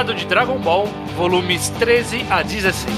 Legado de Dragon Ball, volumes 13 a 16.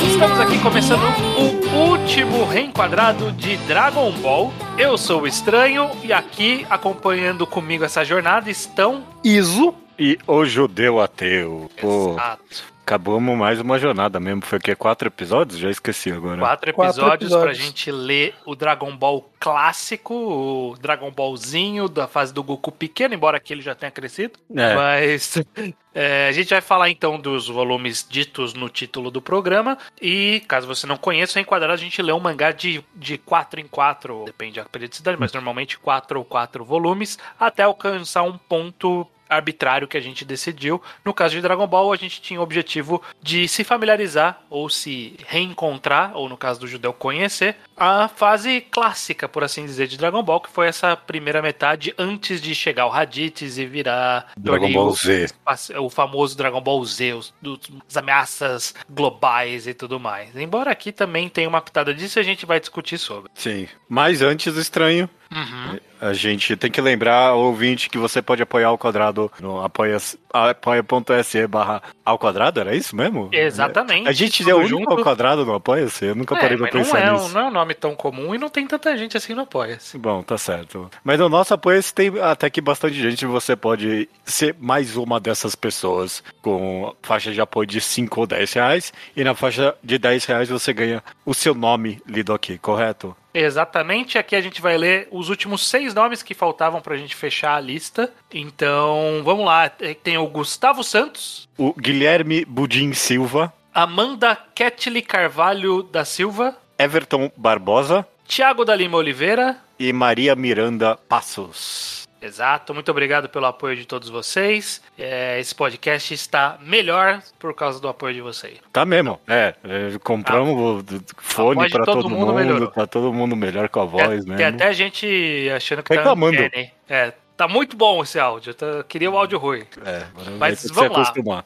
Estamos aqui começando o último reenquadrado de Dragon Ball. Eu sou o Estranho e aqui acompanhando comigo essa jornada estão Iso e o Judeu Ateu. Exato acabamos mais uma jornada mesmo. Foi o quê? Quatro episódios? Já esqueci agora. Quatro Quatro episódios pra episódios. gente ler o Dragon Ball clássico, o Dragon Ballzinho da fase do Goku pequeno, embora aqui ele já tenha crescido. É. Mas é, a gente vai falar então dos volumes ditos no título do programa. E caso você não conheça, o Enquadrado a gente lê um mangá de, de 4 em 4, depende da periodicidade, mas normalmente 4 ou 4 volumes, até alcançar um ponto arbitrário que a gente decidiu. No caso de Dragon Ball, a gente tinha o objetivo de se familiarizar ou se reencontrar, ou no caso do judeu conhecer, a fase clássica, por assim dizer, de Dragon Ball, que foi essa primeira metade antes de chegar o Raditz e virar Dragon Ball Z. o famoso Dragon Ball Z, os, dos- as ameaças globais e tudo mais. Embora aqui também tenha uma pitada disso, a gente vai discutir sobre. Sim. Mas antes, estranho, Uhum. a gente tem que lembrar, ouvinte, que você pode apoiar ao quadrado no apoia- apoia.se barra ao quadrado, era isso mesmo? Exatamente. A gente Tudo é junto. ao quadrado no Apoia-se? Eu nunca É, parei pra mas não pensar é, nisso. não é um nome tão comum e não tem tanta gente assim no Apoia-se. Bom, tá certo. Mas no nosso apoio tem até que bastante gente. Você pode ser mais uma dessas pessoas com faixa de apoio de 5 ou 10 reais. E na faixa de 10 reais você ganha o seu nome lido aqui, correto? Exatamente, aqui a gente vai ler os últimos seis nomes que faltavam pra gente fechar a lista. Então, vamos lá. Tem o Gustavo Santos, O Guilherme Budim Silva, Amanda Ketley Carvalho da Silva, Everton Barbosa Tiago da Lima Oliveira, e Maria Miranda Passos. Exato, muito obrigado pelo apoio de todos vocês. É, esse podcast está melhor por causa do apoio de vocês. Tá mesmo, é. é, compramos o d- d- A fone pra todo todo, mundo mundo, tá todo mundo melhor com a voz tem, mesmo. tem até gente achando que Reclamando. tá uncanny. É, tá muito bom esse áudio. tá- queria o áudio ruim. É, Mas vamos se lá. acostumar.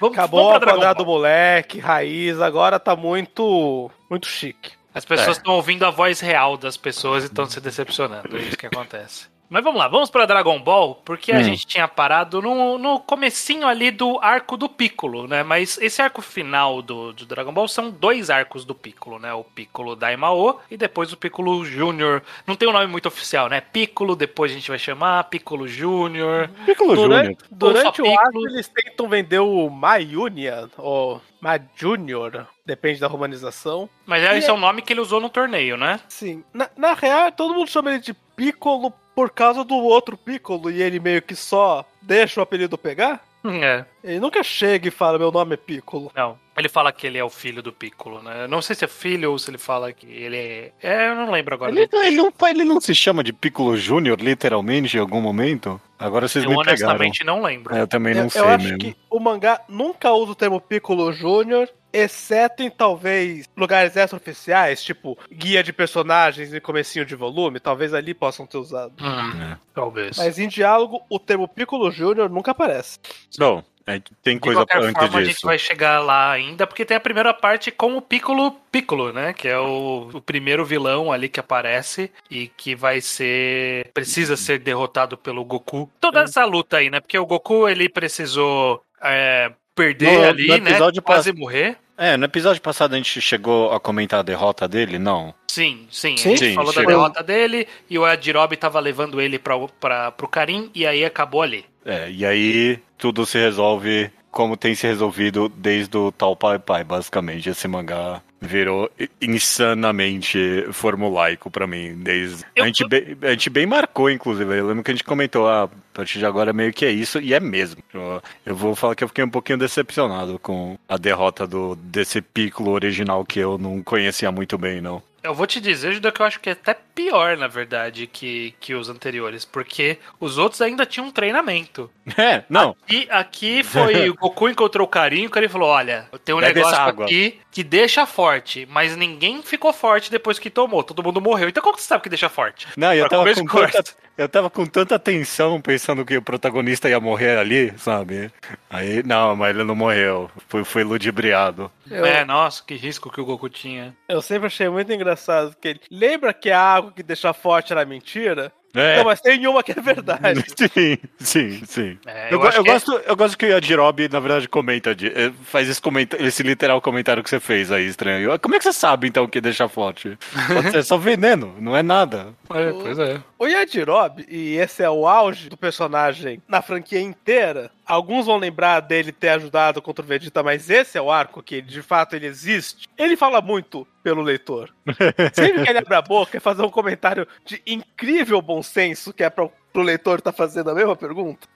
Vamos, Acabou vamos o pra Dragon quadrado Ball. moleque, raiz, agora tá muito. muito chique. As pessoas É. estão ouvindo a voz real das pessoas e estão se decepcionando. É isso que acontece. Mas vamos lá, vamos pra Dragon Ball, porque a Hum. gente tinha parado no, no comecinho ali do arco do Piccolo, né? Mas esse arco final do, do Dragon Ball são dois arcos do Piccolo, né? O Piccolo Daimao e depois o Piccolo Júnior. Não tem um nome muito oficial, né? Piccolo, depois a gente vai chamar Piccolo Júnior. Piccolo Júnior. Durante, durante o arco, Piccolo. eles tentam vender o My Union, ou My Junior, depende da romanização. Mas esse é o nome que ele usou no torneio, né? Sim, na, na real, todo mundo chama ele de Piccolo por causa do outro Piccolo, e ele meio que só deixa o apelido pegar. É. Ele nunca chega e fala, meu nome é Piccolo. Não, ele fala que ele é o filho do Piccolo, né? Não sei se é filho ou se ele fala que ele é. É, eu não lembro agora. Ele, ele não, ele não se chama de Piccolo Júnior, literalmente, em algum momento? Agora vocês Eu me pegaram. honestamente não lembro. É, eu também não eu, sei eu acho mesmo. que o mangá nunca usa o termo Piccolo Júnior, exceto em talvez lugares extra-oficiais, tipo guia de personagens e comecinho de volume, talvez ali possam ter usado. Hum, É. Talvez. Mas em diálogo, o termo Piccolo Júnior nunca aparece. Bom, é, tem de coisa qualquer antes forma, a disso. gente vai chegar lá ainda, porque tem a primeira parte com o Piccolo Piccolo, né? Que é o, o primeiro vilão ali que aparece e que vai ser. precisa ser derrotado pelo Goku. Toda essa luta aí, né? Porque o Goku ele precisou é, perder No- ali, no né? Quase morrer. É, no episódio passado a gente chegou a comentar a derrota dele? Não. Sim, sim. Sim? A gente Sim, falou da chegou. derrota dele e o Adirob tava levando ele pra, pra, pro Karim e aí acabou ali. É, e aí tudo se resolve como tem se resolvido desde o tal Pai Pai, basicamente. Esse mangá virou insanamente formulaico pra mim. Desde... Eu A, gente bem, a gente bem marcou, inclusive. Eu lembro que a gente comentou, ah, a partir de agora meio que é isso, e é mesmo. Eu, eu vou falar que eu fiquei um pouquinho decepcionado com a derrota do, desse Piccolo original que eu não conhecia muito bem, não. Eu vou te dizer, Judeu, que eu acho que é até pior, na verdade, que, que os anteriores, porque os outros ainda tinham um treinamento. É, não. E aqui foi o Goku encontrou o Carinho, o Carinho falou: Olha, eu tenho um Bebe negócio essa água." aqui que deixa forte, mas ninguém ficou forte depois que tomou, todo mundo morreu. Então como que você sabe que deixa forte? Não, eu Pra tava, com tanta, eu tava com tanta tensão pensando que o protagonista ia morrer ali, sabe? Aí, não, mas ele não morreu. Foi, foi ludibriado. Eu, É, nossa, que risco que o Goku tinha. eu sempre achei muito engraçado que ele. Lembra que a água que deixa forte era mentira? É. Não, mas tem uma que é verdade. Sim, sim, sim. É, eu, eu eu é- gosto, eu gosto que o Yajirobe, na verdade, comenta, de- eh, faz esse, comenta esse literal comentário que você fez aí, estranho. Como é que você sabe, então, que deixa forte? Pode ser só veneno, não é nada. É, pois é. O Yajirobe, e esse é o auge do personagem na franquia inteira, alguns vão lembrar dele ter ajudado contra o Vegeta, mas esse é o arco que de fato ele existe. Ele fala muito pelo leitor. Sempre que ele abre a boca é fazer um comentário de incrível bom senso, que é pro, pro leitor estar fazendo a mesma pergunta.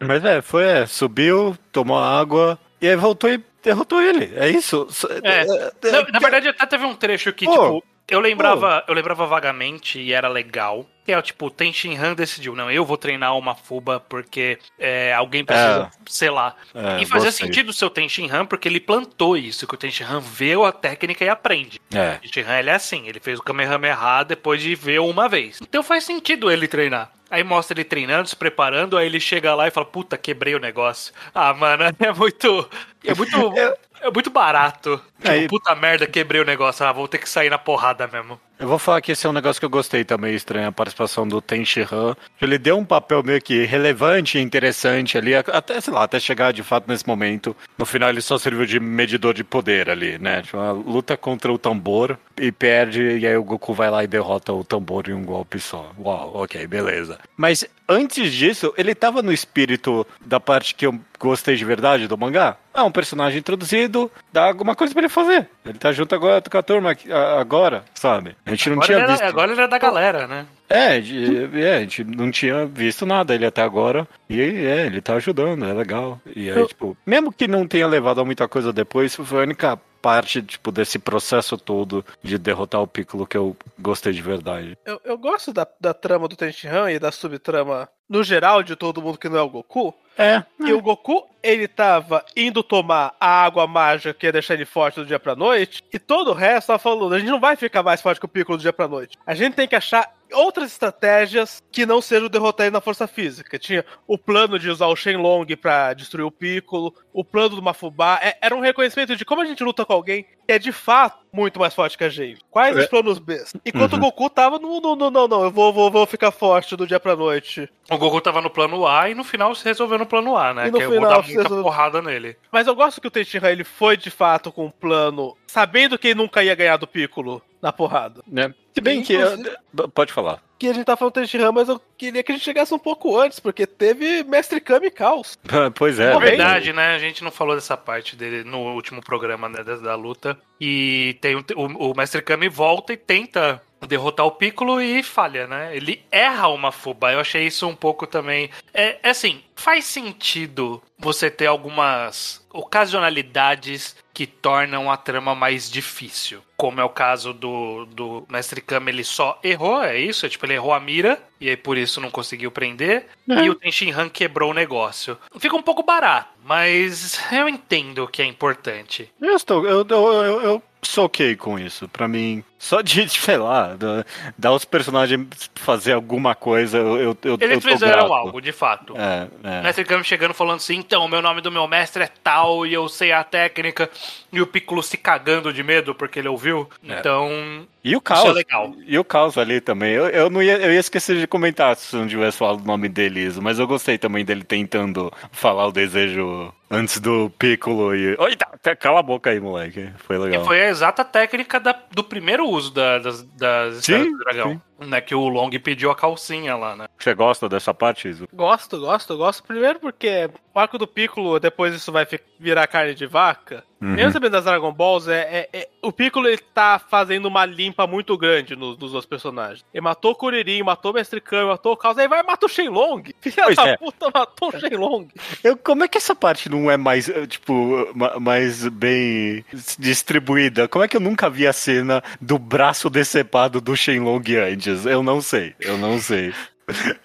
Mas é, foi, é, subiu, tomou água, e aí voltou e derrotou ele. É isso. So- É. é, Não, na verdade, até teve um trecho que, Pô. tipo, eu lembrava, eu lembrava vagamente e era legal. Que é, tipo, o Tenshinhan decidiu, não, eu vou treinar uma Fuba porque é, alguém precisa, sei lá. é, e fazia gostei. sentido o seu Tenshinhan porque ele plantou isso, que o Tenshinhan vê a técnica e aprende. É. O Tenshinhan, ele é assim, ele fez o Kamehameha depois de ver uma vez. Então faz sentido ele treinar. Aí mostra ele treinando, se preparando, aí ele chega lá e fala, puta, quebrei o negócio. Ah, mano, é muito... É muito... É muito barato. Tipo, Aí- puta merda, quebrei o negócio. Ah, vou ter que sair na porrada mesmo. Eu vou falar que esse é um negócio que eu gostei também, estranho, a participação do Tenshinhan. Ele deu um papel meio que relevante e interessante ali, até, sei lá, até chegar de fato nesse momento. No final ele só serviu de medidor de poder ali, né? Tipo, uma luta contra o tambor e perde, e aí o Goku vai lá e derrota o tambor em um golpe só. Uau, ok, beleza. Mas antes disso, ele tava no espírito da parte que eu gostei de verdade do mangá. Ah, um personagem introduzido, dá alguma coisa pra ele fazer. Ele tá junto agora com a turma agora, sabe? A gente não Agora, tinha ele visto. era, agora ele é da galera, né? É, de- é, a gente não tinha visto nada ele até agora. E é, ele tá ajudando, é legal. E aí, Eu- tipo, mesmo que não tenha levado a muita coisa depois, foi a única parte, tipo, desse processo todo de derrotar o Piccolo que eu gostei de verdade. Eu, eu gosto da, da trama do Tenshinhan e da subtrama no geral de todo mundo que não é o Goku. É, E o Goku, ele tava indo tomar a água mágica que ia deixar ele forte do dia pra noite, e todo o resto tava falando, a gente não vai ficar mais forte que o Piccolo do dia pra noite. A gente tem que achar outras estratégias que não sejam derrotar ele na força física. Tinha o plano de usar o Shenlong pra destruir o Piccolo, o plano do Mafubá, é- era um reconhecimento de como a gente luta com alguém que é de fato muito mais forte que a gente. Quais É. os planos B? Enquanto Uhum. o Goku tava no, no, no, não, não, eu vou, vou, vou ficar forte do dia pra noite. O Goku tava no plano A e no final se resolveu no plano A, né? E no que eu vou final dar muita resolveu- porrada nele. Mas eu gosto que o Tenshinhan ele foi de fato com um plano, sabendo que ele nunca ia ganhar do Piccolo na porrada. né? Se bem que. Inclusive- Pode falar. Que a gente tá falando do Tenshinhan, mas eu queria que a gente chegasse um pouco antes, porque teve Mestre Kami e Caos. pois é. É né? verdade, né? A gente não falou dessa parte dele no último programa né, da, da luta. E tem o, o, o Mestre Kami volta e tenta derrotar o Piccolo e falha, né? Ele erra uma fuba. Eu achei isso um pouco também. É, é assim, faz sentido você ter algumas ocasionalidades que tornam a trama mais difícil. Como é o caso do, do Mestre Kami, ele só errou, é isso? É, tipo, ele errou a mira, e aí por isso não conseguiu prender. E o Tenshinhan quebrou o negócio. Fica um pouco barato, mas eu entendo que é importante. Eu estou. Eu, eu, eu, eu sou ok com isso. Pra mim, só de, sei lá, da- dar os personagens fazer alguma coisa, eu, eu, eu Eles eu tô fizeram grato. algo, de fato. É, é. Mestre Kami chegando falando assim, então, o meu nome do meu mestre é tal e eu sei a técnica. E o Piccolo se cagando de medo porque ele ouviu. É. Então, E o isso caos. é. E o caos ali também. Eu, eu não ia, eu ia esquecer de comentar se não tivesse falado o nome dele, mas eu gostei também dele tentando falar o desejo antes do Piccolo e. Eita, cala a boca aí, moleque. Foi E legal. foi a exata técnica da- do primeiro uso da- das, das Sim, do dragão. Né, que o Long pediu a calcinha lá, né? Você gosta dessa parte, Iso? Gosto, gosto, gosto. Primeiro porque o arco do Piccolo, depois isso vai virar carne de vaca. Uhum. Mesmo sabendo das Dragon Balls, é, é- é- o Piccolo ele tá fazendo uma limpa muito grande nos, nos outros personagens. Ele matou o Kuririn, matou o Mestre Kami, matou o Caos, aí vai e mata o Shenlong. Filha Pois da é. puta, matou o Shenlong. Eu, como é que essa parte não é mais, eh, tipo, ma- mais bem distribuída? Como é que eu nunca vi a cena do braço decepado do Shenlong antes? Eu não sei, eu não sei.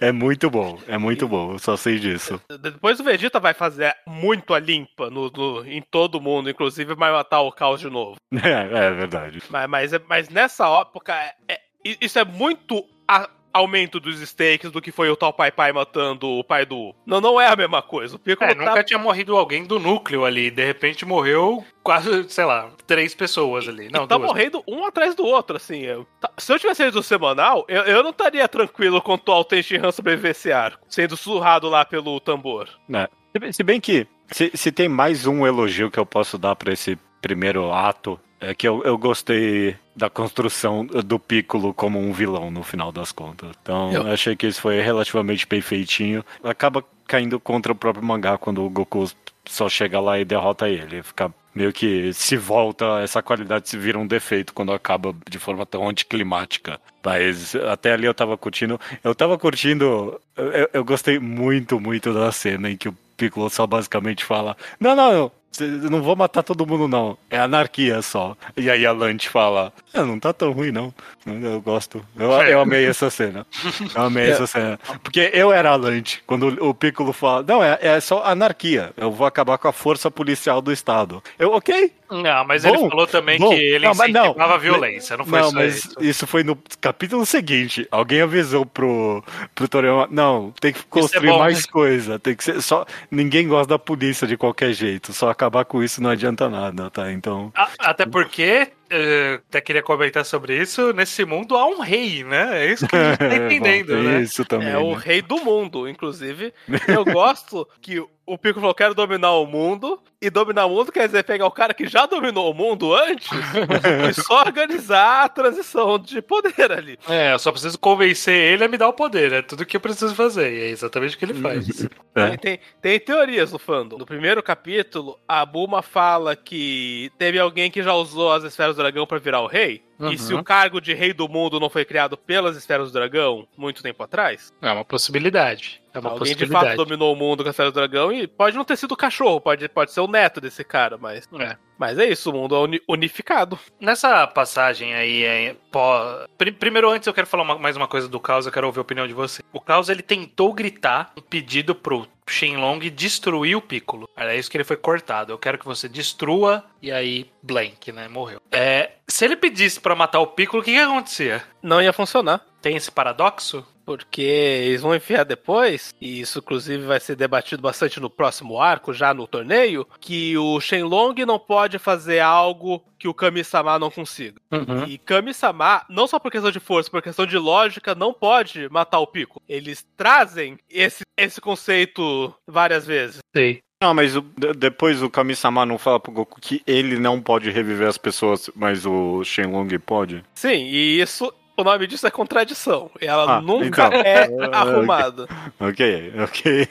É muito bom, é muito bom, eu só sei disso. Depois o Vegeta vai fazer muito a limpa no, no- em todo mundo, inclusive vai matar o Caos de novo. É, é verdade. Mas, mas, mas nessa época, é- é- isso é muito a- aumento dos stakes do que foi o tal Pai Pai matando o pai do. Não, não é a mesma coisa. O Piccolo É, tá nunca tinha morrido alguém do núcleo ali. De repente morreu quase, sei lá, três pessoas ali. Não, e tá duas. morrendo um atrás do outro, assim. eu- tá- se eu tivesse ido do semanal, eu, eu não estaria tranquilo quanto ao Tenshinhan sobreviver esse arco, sendo surrado lá pelo tambor. né? Se bem- Se bem que, se, se tem mais um elogio que eu posso dar pra esse primeiro ato, é que eu, eu gostei da construção do Piccolo como um vilão no final das contas. Então, Eu- achei que isso foi relativamente bem feitinho. Acaba caindo contra o próprio mangá quando o Goku só chega lá e derrota ele. Fica meio que se volta, essa qualidade se vira um defeito quando acaba de forma tão anticlimática. Mas até ali eu tava curtindo. Eu tava curtindo. Eu, eu gostei muito, muito da cena em que o Piccolo só basicamente fala: Não, não, não. Não vou matar todo mundo, não. É anarquia só. E aí a Lante fala: "É, Não tá tão ruim, não. Eu gosto. Eu, eu amei essa cena. Eu amei essa cena. Porque eu era a Lante. Quando o Piccolo fala: Não, é, é só anarquia. Eu vou acabar com a força policial do Estado. Eu, ok. Não, mas Bom, ele falou também bom. que ele Não, não. incentivava a violência, não foi não, mas isso. isso. foi no capítulo seguinte. Alguém avisou pro, pro Toriyama, não, tem que construir bom, mais né? coisa. Tem que ser só. Ninguém gosta da polícia de qualquer jeito. Só acabar com isso não adianta nada, tá? Então. A- Até porque, eh, até queria comentar sobre isso, nesse mundo há um rei, né? É isso que a gente tá entendendo, Bom, né? Isso também. É o né? rei do mundo, inclusive. Eu gosto que o Piccolo falou: quero dominar o mundo. E dominar o mundo quer dizer pegar o cara que já dominou o mundo antes e só organizar a transição de poder ali. É, eu só preciso convencer ele a me dar o poder, é tudo que eu preciso fazer, e é exatamente o que ele faz. É. Tem, tem, teorias no fandom. No primeiro capítulo, a Bulma fala que teve alguém que já usou as esferas do dragão pra virar o rei. Uhum. E se o cargo de rei do mundo não foi criado pelas esferas do dragão muito tempo atrás, É uma possibilidade. É uma alguém de fato dominou o mundo com as esferas do dragão e pode não ter sido o cachorro, pode, pode ser o neto desse cara, mas. É. Mas é isso, o mundo é uni- unificado. Nessa passagem aí, é, pó... primeiro antes eu quero falar uma- mais uma coisa do Caos, eu quero ouvir a opinião de você. O Caos ele tentou gritar um pedido pro Shenlong destruir o Piccolo. Era isso que ele foi cortado. Eu quero que você destrua e aí blank, né? Morreu. É, se ele pedisse pra matar o Piccolo, o que, que acontecia? Não ia funcionar. Tem esse paradoxo? Porque eles vão enfiar depois, e isso inclusive vai ser debatido bastante no próximo arco, já no torneio, que o Shenlong não pode fazer algo que o Kami-sama não consiga. Uhum. E Kami-sama, não só por questão de força, por questão de lógica, não pode matar o Pico. Eles trazem esse, esse conceito várias vezes. Sei. Não, mas o- de- depois o Kami-sama não fala pro Goku que ele não pode reviver as pessoas, mas o Shenlong pode. Sim, e isso, o nome disso é contradição. Ela Ah, nunca então. é arrumada. Ok, ok.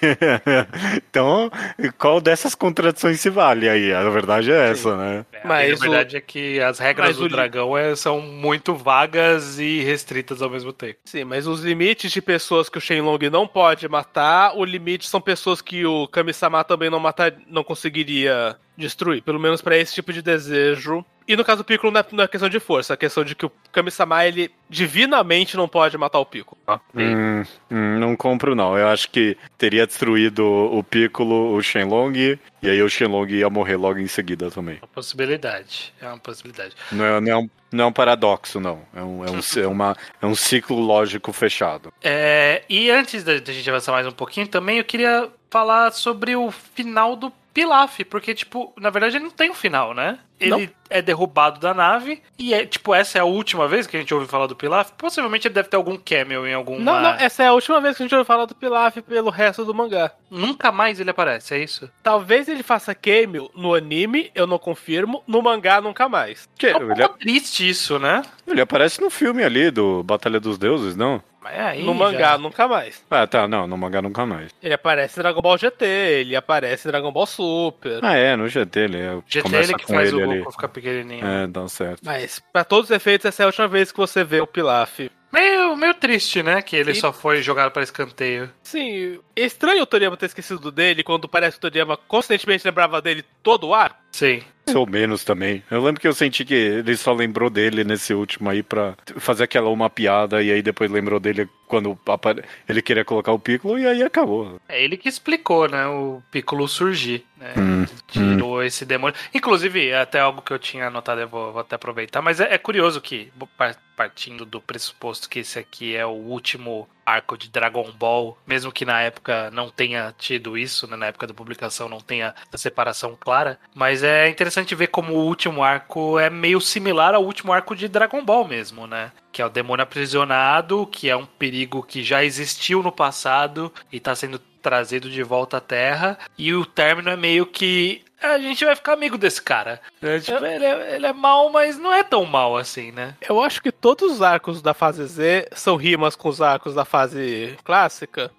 então, qual dessas contradições se vale aí? A verdade é essa, né? É, Mas a verdade é que as regras mas do o li- dragão é- são muito vagas e restritas ao mesmo tempo. Sim, mas os limites de pessoas que o Shenlong não pode matar, o limite são pessoas que o Kami-sama também não matar, não conseguiria destruir, pelo menos pra esse tipo de desejo. E no caso do Piccolo não é, não é questão de força, é questão de que o Kami-sama ele divinamente não pode matar o Piccolo. Hum, hum, não compro, não. Eu acho que teria destruído o Piccolo, o Shenlong, e aí o Shenlong ia morrer logo em seguida também. É uma possibilidade. É uma possibilidade. Não é, não é, um, não é um paradoxo, não. É um, é, um, é uma, é um ciclo lógico fechado. É, e antes da, da gente avançar mais um pouquinho, também eu queria falar sobre o final do Pilaf, porque, tipo, na verdade ele não tem um final, né? Ele Não. é derrubado da nave e é, tipo, essa é a última vez que a gente ouve falar do Pilaf. Possivelmente ele deve ter algum cameo em alguma... Não, não, essa é a última vez que a gente vai falar do Pilaf pelo resto do mangá. Nunca mais ele aparece, é isso? Talvez ele faça cameo no anime, eu não confirmo, no mangá nunca mais. Que, É um ele, pouco triste isso, né? ele aparece no filme ali do Batalha dos Deuses, não? Mas aí no mangá já- nunca mais. Ah, tá, não, no mangá nunca mais. Ele aparece em Dragon Ball GT, ele aparece em Dragon Ball Super. Ah, é, no GT ele é, GT começa ele que com faz ele o. Goku ficar pequenininho. É, dá certo. Mas, pra todos os efeitos, essa é a última vez que você vê o Pilaf. Meio, meio triste, né? Que ele E- só foi jogado para escanteio. Sim, é estranho o Toriyama ter esquecido dele quando parece que o Toriyama constantemente lembrava dele todo o ar. Sim. Ou menos também. Eu lembro que eu senti que ele só lembrou dele nesse último aí pra fazer aquela uma piada e aí depois lembrou dele quando ele queria colocar o Piccolo e aí acabou. É ele que explicou, né? O Piccolo surgir. Né? Hum, Tirou esse demônio. Inclusive, até algo que eu tinha anotado, eu vou, vou até aproveitar. Mas é, é curioso que, par- partindo do pressuposto que esse aqui é o último arco de Dragon Ball, mesmo que na época não tenha tido isso, né? na época da publicação não tenha essa separação clara. Mas é interessante ver como o último arco é meio similar ao último arco de Dragon Ball mesmo, né? Que é o demônio aprisionado, que é um perigo que já existiu no passado e tá sendo trazido de volta à Terra. E o término é meio que. A gente vai ficar amigo desse cara. É, tipo, ele, é, ele é mal, mas não é tão mal assim, né? Eu acho que todos os arcos da fase Z são rimas com os arcos da fase clássica.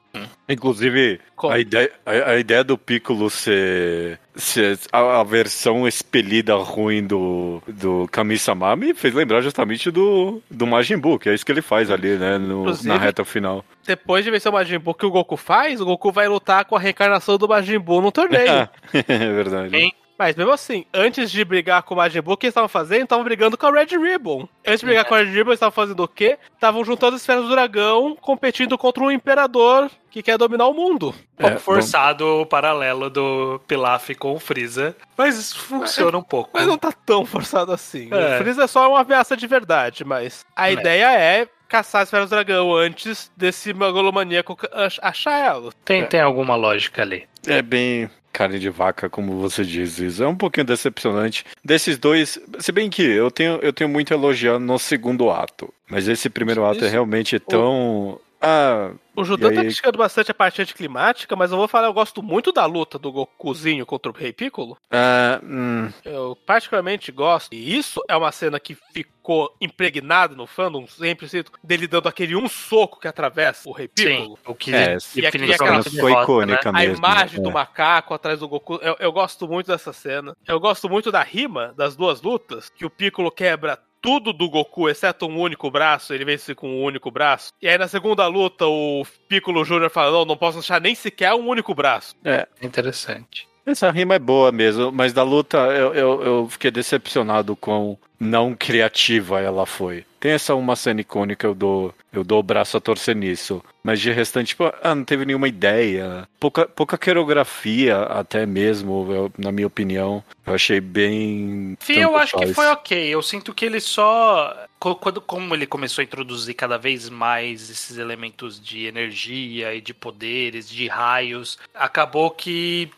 Inclusive, a ideia, a, a ideia do Piccolo ser, ser a, a versão expelida ruim do, do Kami-sama me fez lembrar justamente do, do Majin Buu, que é isso que ele faz ali, né, no- na reta final. Depois de vencer o Majin Buu, que o Goku faz? O Goku vai lutar com a reencarnação do Majin Buu no torneio. é verdade. Hein? Mas mesmo assim, antes de brigar com o Majin Buu, o que eles estavam fazendo? Estavam brigando com a Red Ribbon. Antes de brigar com a Red Ribbon, eles estavam fazendo o quê? Estavam juntando as esferas do dragão, competindo contra um imperador que quer dominar o mundo. É, forçado o paralelo do Pilaf com o Freeza. Mas funciona um pouco. Mas não tá tão forçado assim. É. O Freeza é só uma ameaça de verdade, mas a É. ideia é caçar as esferas do dragão antes desse megalomaníaco ach- achar elas. Tem, tem alguma lógica ali. É bem carne de vaca, como você diz, isso. É um pouquinho decepcionante. Desses dois, se bem que eu tenho, eu tenho muito elogiar no segundo ato. Mas esse primeiro ato é Isso. realmente tão. Ah, O Judão tá aí? criticando bastante a parte anticlimática, mas eu vou falar, eu gosto muito da luta do Gokuzinho contra o Rei Piccolo. ah, hum, Eu particularmente gosto. E isso é uma cena que ficou impregnada no fandom, sempre cito, dele dando aquele um soco que atravessa o Rei Sim. O que É, e aqui- aquela foi icônica A mesmo. imagem é. do macaco atrás do Goku. Eu, eu gosto muito dessa cena. Eu gosto muito da rima das duas lutas, que o Piccolo quebra tudo do Goku, exceto um único braço, ele vence com um único braço. E aí na segunda luta, o Piccolo Jr. fala: Não, não posso deixar nem sequer um único braço. É, Interessante. Essa rima é boa mesmo, mas da luta eu, eu, eu fiquei decepcionado com não criativa ela foi. Tem essa uma cena icônica, eu dou, eu dou o braço a torcer nisso. Mas de restante, tipo, ah, não teve nenhuma ideia. Pouca, pouca coreografia, até mesmo, eu- na minha opinião. Eu achei bem. Fih, eu acho que faz. foi ok. Eu sinto que ele só. Quando, como ele começou a introduzir cada vez mais esses elementos de energia e de poderes, de raios, acabou que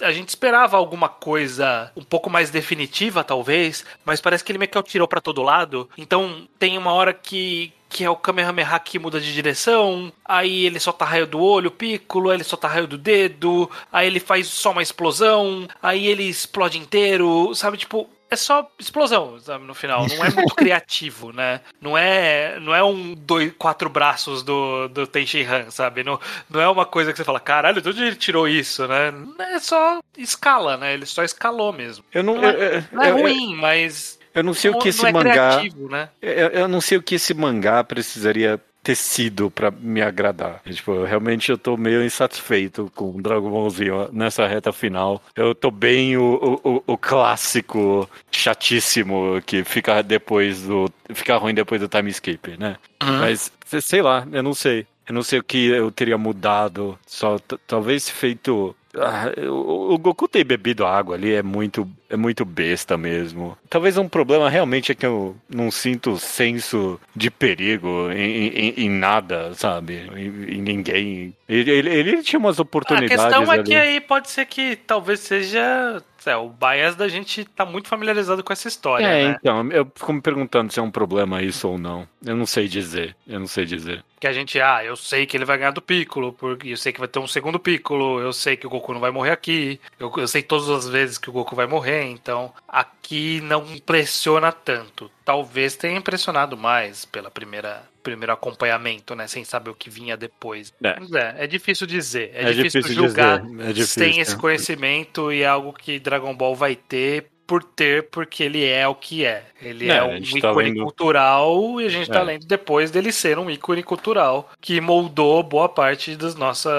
a gente esperava alguma coisa um pouco mais definitiva, talvez, mas parece que ele meio que atirou pra todo lado. Então tem uma hora que. Que é o Kamehameha que muda de direção, aí ele solta raio do olho, o Piccolo, aí ele solta raio do dedo, aí ele faz só uma explosão, aí ele explode inteiro, sabe? Tipo, é só explosão, sabe, no final. Não é muito criativo, né? Não é, não é um dois, quatro braços do, do Tenshin Han, sabe? Não, não é uma coisa que você fala, caralho, de onde ele tirou isso, né? É só escala, né? Ele só escalou mesmo. Eu não, Não é- eu, eu- Não é eu- ruim, mas eu não sei o que esse não é mangá. criativo, né? Eu, eu não sei o que esse mangá precisaria ter sido pra me agradar. Tipo, realmente eu tô meio insatisfeito com o Dragon Ball Z nessa reta final. Eu tô bem o, o, o- clássico chatíssimo que fica depois do. fica ruim depois do time skip, né? Mas, se- sei lá, eu não sei. Eu não sei o que eu teria mudado. Só talvez feito. Ah, o, o Goku ter bebido água ali é muito, é muito besta mesmo. Talvez um problema realmente é que eu não sinto senso de perigo em, em- em nada, sabe? Em, em ninguém. Ele, ele, ele tinha umas A oportunidades questão é ali. que aí pode ser que talvez seja. é, o bias da gente tá muito familiarizado com essa história, É, né? então, eu fico me perguntando se é um problema isso ou não. Eu não sei dizer. Eu não sei dizer. Que a gente, ah, eu sei que ele vai ganhar do Piccolo, porque eu sei que vai ter um segundo Piccolo, eu sei que o Goku não vai morrer aqui, eu, eu sei todas as vezes que o Goku vai morrer, então aqui não impressiona tanto. Talvez tenha impressionado mais pela primeira primeiro acompanhamento, né, sem saber o que vinha depois. É. Mas é, é difícil dizer, é, É difícil, difícil julgar dizer, é difícil, sem esse conhecimento e é algo que Dragon Ball vai ter por ter, porque ele é o que é. Ele É, é, um tá ícone lendo- cultural e a gente tá É. lendo depois dele ser um ícone cultural que moldou boa parte da nossa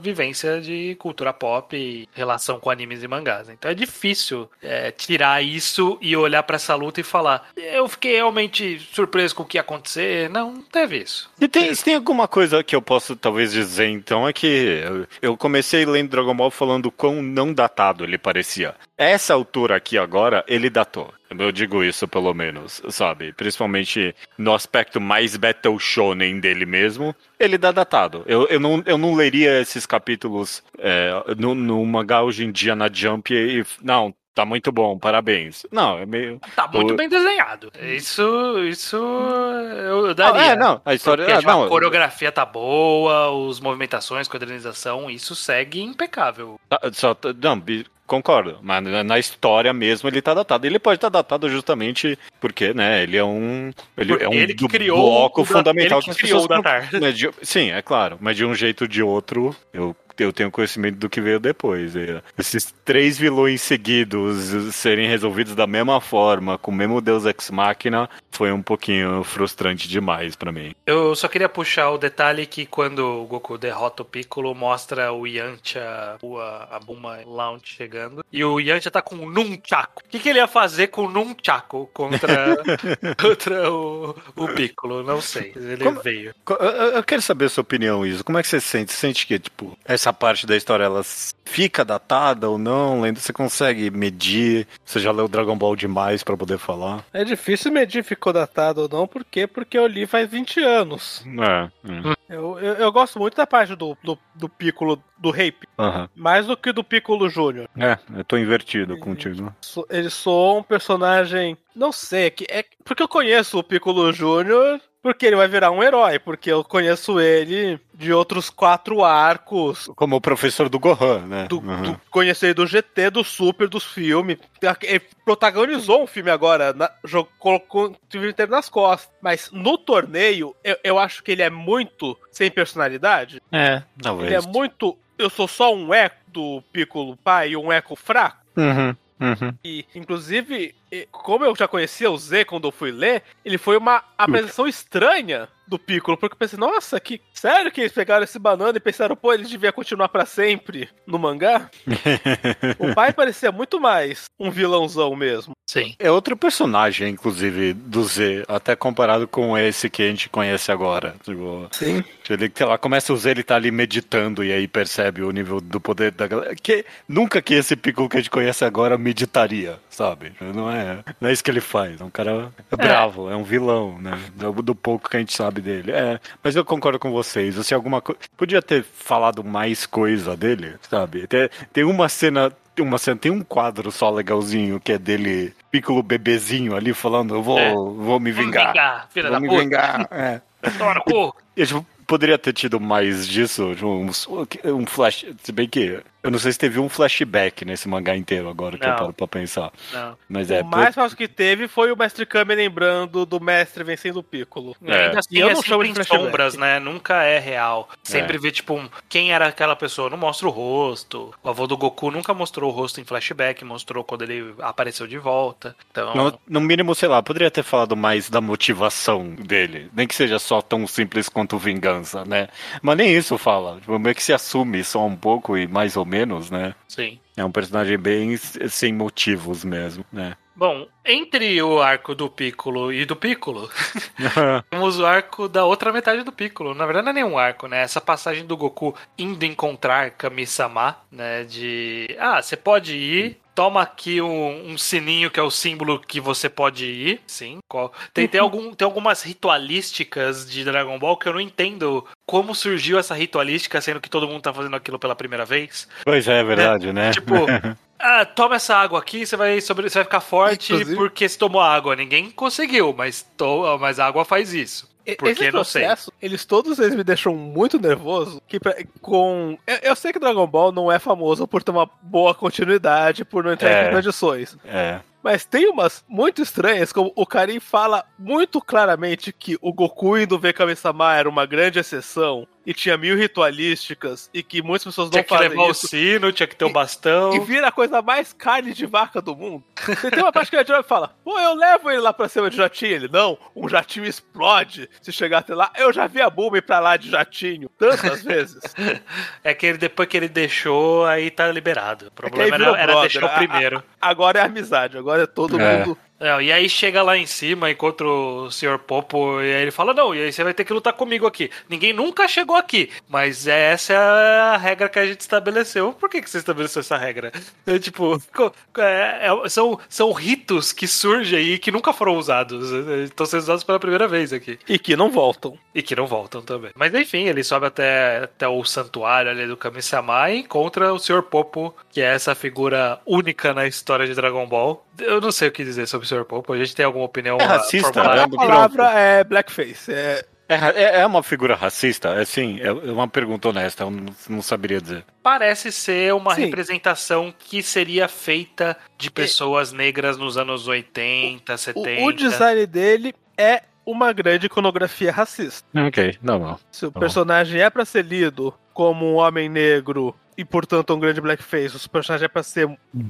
vivência de cultura pop e relação com animes e mangás. Então é difícil é, tirar isso e olhar pra essa luta e falar: eu fiquei realmente surpreso com o que ia acontecer. Não, não teve isso. E tem, se tem alguma coisa que eu posso talvez dizer, então, é que eu- eu comecei lendo Dragon Ball falando quão não datado ele parecia. Essa altura aqui agora, ele datou. Eu digo isso pelo menos, sabe? Principalmente no aspecto mais Battle Shonen dele mesmo, ele dá datado. Eu, eu, não, eu não leria esses capítulos é, no, no mangá hoje em dia na Jump e. Não, tá muito bom, parabéns. Não, é meio. Tá muito O- bem desenhado. Isso, isso eu, daria. Ah, é, não, a história. Porque, ah, tipo, não, a coreografia tá boa, as movimentações, quadrinização, isso segue impecável. Tá, Só, não, concordo. Mas na- história mesmo ele tá datado. Ele pode estar datado justamente porque, né, ele é um. Ele é um ele que criou bloco o da- fundamental ele que as criou o Datar. mas de- sim, é claro. Mas de um jeito ou de outro, eu. Eu tenho conhecimento do que veio depois. é. Esses três vilões seguidos serem resolvidos da mesma forma, com o mesmo Deus Ex Machina, foi um pouquinho frustrante demais pra mim. Eu só queria puxar o detalhe que quando o Goku derrota o Piccolo, mostra o Yantia, o- a, a Buma Launch chegando. E o Yantia tá com um Nunchaku. O que, que ele ia fazer com o Nunchaku contra, contra o, o Piccolo? Não sei. Ele Como- veio. Eu, eu- eu quero saber a sua opinião, Isa. Como é que você sente? Você sente que, tipo, essa parte da história ela fica datada ou não? Lendo, Você consegue medir? Você já leu Dragon Ball demais pra poder falar? É difícil medir se ficou datado ou não, por quê? Porque eu li faz 20 anos. É. é. Eu, eu, eu gosto muito da parte do, do, do Piccolo, do Rape, Aham. mais do que do Piccolo Júnior. É, eu tô invertido contigo. So- Ele soa um personagem. Não sei, é que, é porque eu conheço o Piccolo Júnior. Porque ele vai virar um herói, porque eu conheço ele de outros quatro arcos. Como o professor do Gohan, né? Do, Uhum. do- conheci ele do GT, do Super, dos filmes. Ele protagonizou um filme agora, na, jogou, colocou o filme inteiro nas costas. Mas no torneio, eu, eu acho que ele é muito sem personalidade. É, talvez. Ele é muito. Eu sou só um eco do Piccolo pai e um eco fraco. Uhum, uhum. E, inclusive, como eu já conhecia o Z quando eu fui ler, ele foi uma apresentação estranha do Piccolo, porque eu pensei, nossa, que sério que eles pegaram esse banana e pensaram, pô, ele devia continuar pra sempre no mangá? o pai parecia muito mais um vilãozão mesmo. Sim. É outro personagem, inclusive, do Z, até comparado com esse que a gente conhece agora. Tipo, Sim. Ele, sei lá, começa o Z, ele tá ali meditando e aí percebe o nível do poder da galera. Que nunca que esse Piccolo que a gente conhece agora meditaria, sabe? Não é, não é isso que ele faz. É um cara é bravo, é um vilão, né? Do, do pouco que a gente sabe dele. É, mas eu concordo com vocês. Assim, alguma coisa. Podia ter falado mais coisa dele, sabe? Tem, tem uma cena. Uma cena, tem um quadro só legalzinho que é dele, Piccolo bebezinho ali falando, eu vou, É. vou me vingar. vingar, filha vou da me puta. vingar. É. Toma no cu. E, tipo, poderia ter tido mais disso, tipo, uns- um, flash. Se bem que eu não sei se teve um flashback nesse mangá inteiro agora que eu paro pra pensar. Não. Mas é. o mais fácil que teve foi o Mestre Kami lembrando do mestre vencendo o Piccolo. É. Ainda assim, E eu é não chamo sempre de em flashback. sombras, né? Nunca é real. Sempre É. vê, tipo, um- quem era aquela pessoa. Não mostra o rosto. O avô do Goku nunca mostrou o rosto em flashback, mostrou quando ele apareceu de volta. Então, No, no mínimo, sei lá, poderia ter falado mais da motivação dele. Nem que seja só tão simples quanto vingança, né? Mas nem isso fala. Tipo, meio que se assume só um pouco e mais ou menos, né? sim. É um personagem bem sem motivos mesmo, né? Bom, entre o arco do Piccolo e do Piccolo, temos o arco da outra metade do Piccolo. Na verdade, não é nenhum arco, né? Essa passagem do Goku indo encontrar Kami-sama, né? De. Ah, você pode ir. Toma aqui um, um sininho que é o símbolo que você pode ir. Sim. Tem, tem, algum, tem algumas ritualísticas de Dragon Ball que eu não entendo como surgiu essa ritualística, sendo que todo mundo tá fazendo aquilo pela primeira vez. pois é, é verdade, né? Tipo, ah, toma essa água aqui, você vai, sobre, você vai ficar forte Inclusive- porque você tomou água. Ninguém conseguiu, mas, to, mas a água faz isso. E- Porque Esse não sei. processo, eles todos eles me deixam muito nervoso. Que pra- com eu, eu sei que Dragon Ball não é famoso por ter uma boa continuidade, por não entrar É. em contradições. É. Mas tem umas muito estranhas, como o Karim fala muito claramente que o Goku indo ver Kami-sama era uma grande exceção e tinha mil ritualísticas e que muitas pessoas não Tinha que fazem levar o isso. sino, tinha que ter o bastão. E vira a coisa mais carne de vaca do mundo. Você tem uma parte que ele e fala: Pô, eu levo ele lá pra cima de jatinho. Ele, não, um jatinho explode se chegar até lá. Eu já vi a Bulma ir pra lá de jatinho tantas vezes. É que ele, depois que ele deixou, aí tá liberado. O É problema virou era, era brother. deixar o A- primeiro. a- Agora é amizade, agora é todo É. mundo. Não, e aí chega lá em cima, encontra o Sr. Popo, e aí ele fala, não, e aí você vai ter que lutar comigo aqui. Ninguém nunca chegou aqui, mas essa é a regra que a gente estabeleceu. Por que, que você estabeleceu essa regra? É, tipo, é- é- são, são ritos que surgem e que nunca foram usados. é, Estão sendo usados pela primeira vez aqui. E que não voltam. E que não voltam também. Mas enfim, ele sobe até, até o santuário ali do Kami-sama e encontra o Sr. Popo, que é essa figura única na história de Dragon Ball. Eu não sei o que dizer sobre o Sr. Popo. A gente tem alguma opinião É racista, né? A palavra é blackface. É, É, é, é uma figura racista? É sim, é uma pergunta honesta, eu não, não saberia dizer. Parece ser uma Sim. representação que seria feita de pessoas negras nos anos 80, o, 70. o design dele é uma grande iconografia racista. Ok, não, não. Se o Tá bom. personagem é pra ser lido como um homem negro e, portanto, um grande blackface, se o personagem é pra ser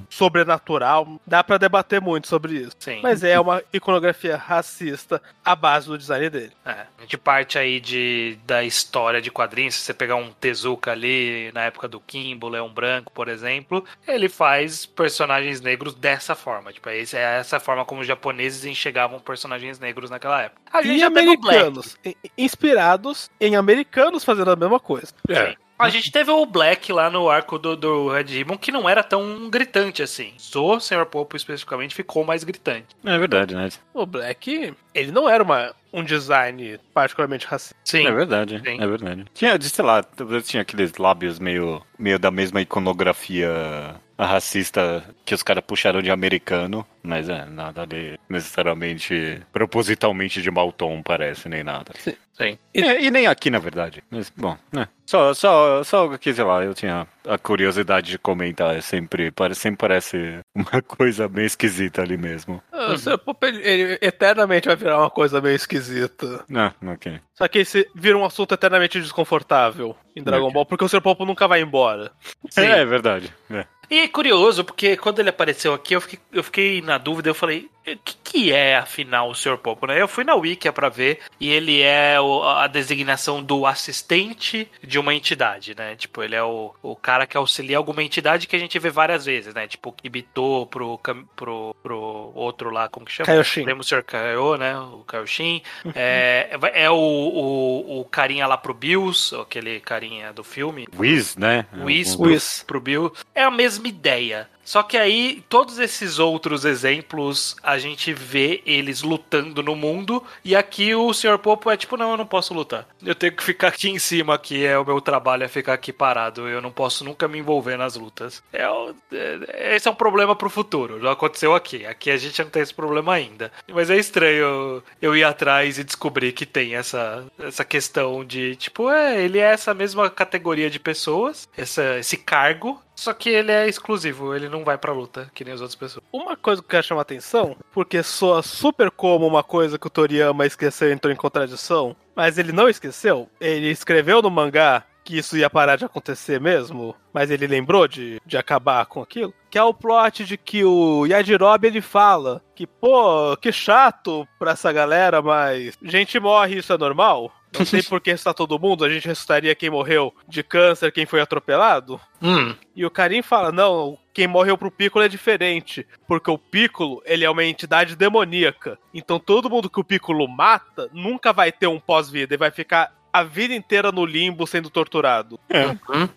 sobrenatural, dá pra debater muito sobre isso. Sim. Mas é uma iconografia racista à base do design dele. É, a gente parte aí de, da história de quadrinhos. Se você pegar um Tezuka ali, na época do Kimbo, Leão Branco, por exemplo, ele faz personagens negros dessa forma. Tipo, esse- é essa forma como os japoneses enxergavam personagens negros naquela época. A gente E americanos, inspirados em americanos fazendo a mesma coisa. É. Sim. A gente teve o Black lá no arco do, do Red Ribbon, que não era tão gritante assim. O Sr. Popo especificamente ficou mais gritante. É verdade, né? O Black, ele não era uma, um design particularmente racista. Sim. É verdade, Sim. é verdade. Tinha, sei lá, tinha aqueles lábios meio, meio da mesma iconografia racista que os caras puxaram de americano, mas é, nada de necessariamente propositalmente de mau tom, parece, nem nada. Sim. E, e nem aqui, na verdade. Mas, bom, né? Só, só, só que, sei lá, eu tinha a curiosidade de comentar. É sempre, pare- sempre parece uma coisa meio esquisita ali mesmo. Ah, O Sr. Popo, ele, ele eternamente vai virar uma coisa meio esquisita. Ah, ok. Só que esse vira um assunto eternamente desconfortável em Dragon Ok. Ball, porque o Sr. Popo nunca vai embora. Sim. É, é verdade. É. E é curioso, porque quando ele apareceu aqui, eu fiquei, eu fiquei na dúvida, eu falei, o que, que é afinal o Sr. Popo, né? Eu fui na Wikia pra ver, e ele é o- a designação do assistente de uma entidade, né? Tipo, ele é o, o cara que auxilia alguma entidade que a gente vê várias vezes, né? Tipo, o Kibito pro, pro, pro outro lá, como que chama? Kaioshin. O Sr. Kaio, né? O Kaioshin. É, é o, o, o carinha lá pro Bills, aquele carinha do filme. Whis, né? Whis Um- pro, pro Bill é a mesma ideia. Só que aí, todos esses outros exemplos, a gente vê eles lutando no mundo, e aqui o Sr. Popo é tipo, não, eu não posso lutar. Eu tenho que ficar aqui em cima, aqui é o meu trabalho, é ficar aqui parado, eu não posso nunca me envolver nas lutas. É, é- esse é um problema pro futuro, já aconteceu aqui. Aqui a gente não tem esse problema ainda. Mas é estranho eu ir atrás e descobrir que tem essa, essa questão de, tipo, é, ele é essa mesma categoria de pessoas, essa, esse cargo, só que ele é exclusivo, ele não vai pra luta, que nem as outras pessoas. Uma coisa que eu quero chamar atenção, porque soa super como uma coisa que o Toriyama esqueceu e entrou em contradição, mas ele não esqueceu, ele escreveu no mangá que isso ia parar de acontecer mesmo, mas ele lembrou de, de acabar com aquilo, que é o plot de que o Yajirobe ele fala que, pô, que chato pra essa galera, mas gente morre, isso é normal? Não tem por que ressuscitar todo mundo, a gente ressuscitaria quem morreu de câncer, quem foi atropelado? Hum, E o Karim fala: não, quem morreu pro Piccolo é diferente. Porque o Piccolo, ele é uma entidade demoníaca. Então todo mundo que o Piccolo mata nunca vai ter um pós-vida. Ele vai ficar a vida inteira no limbo sendo torturado. hum,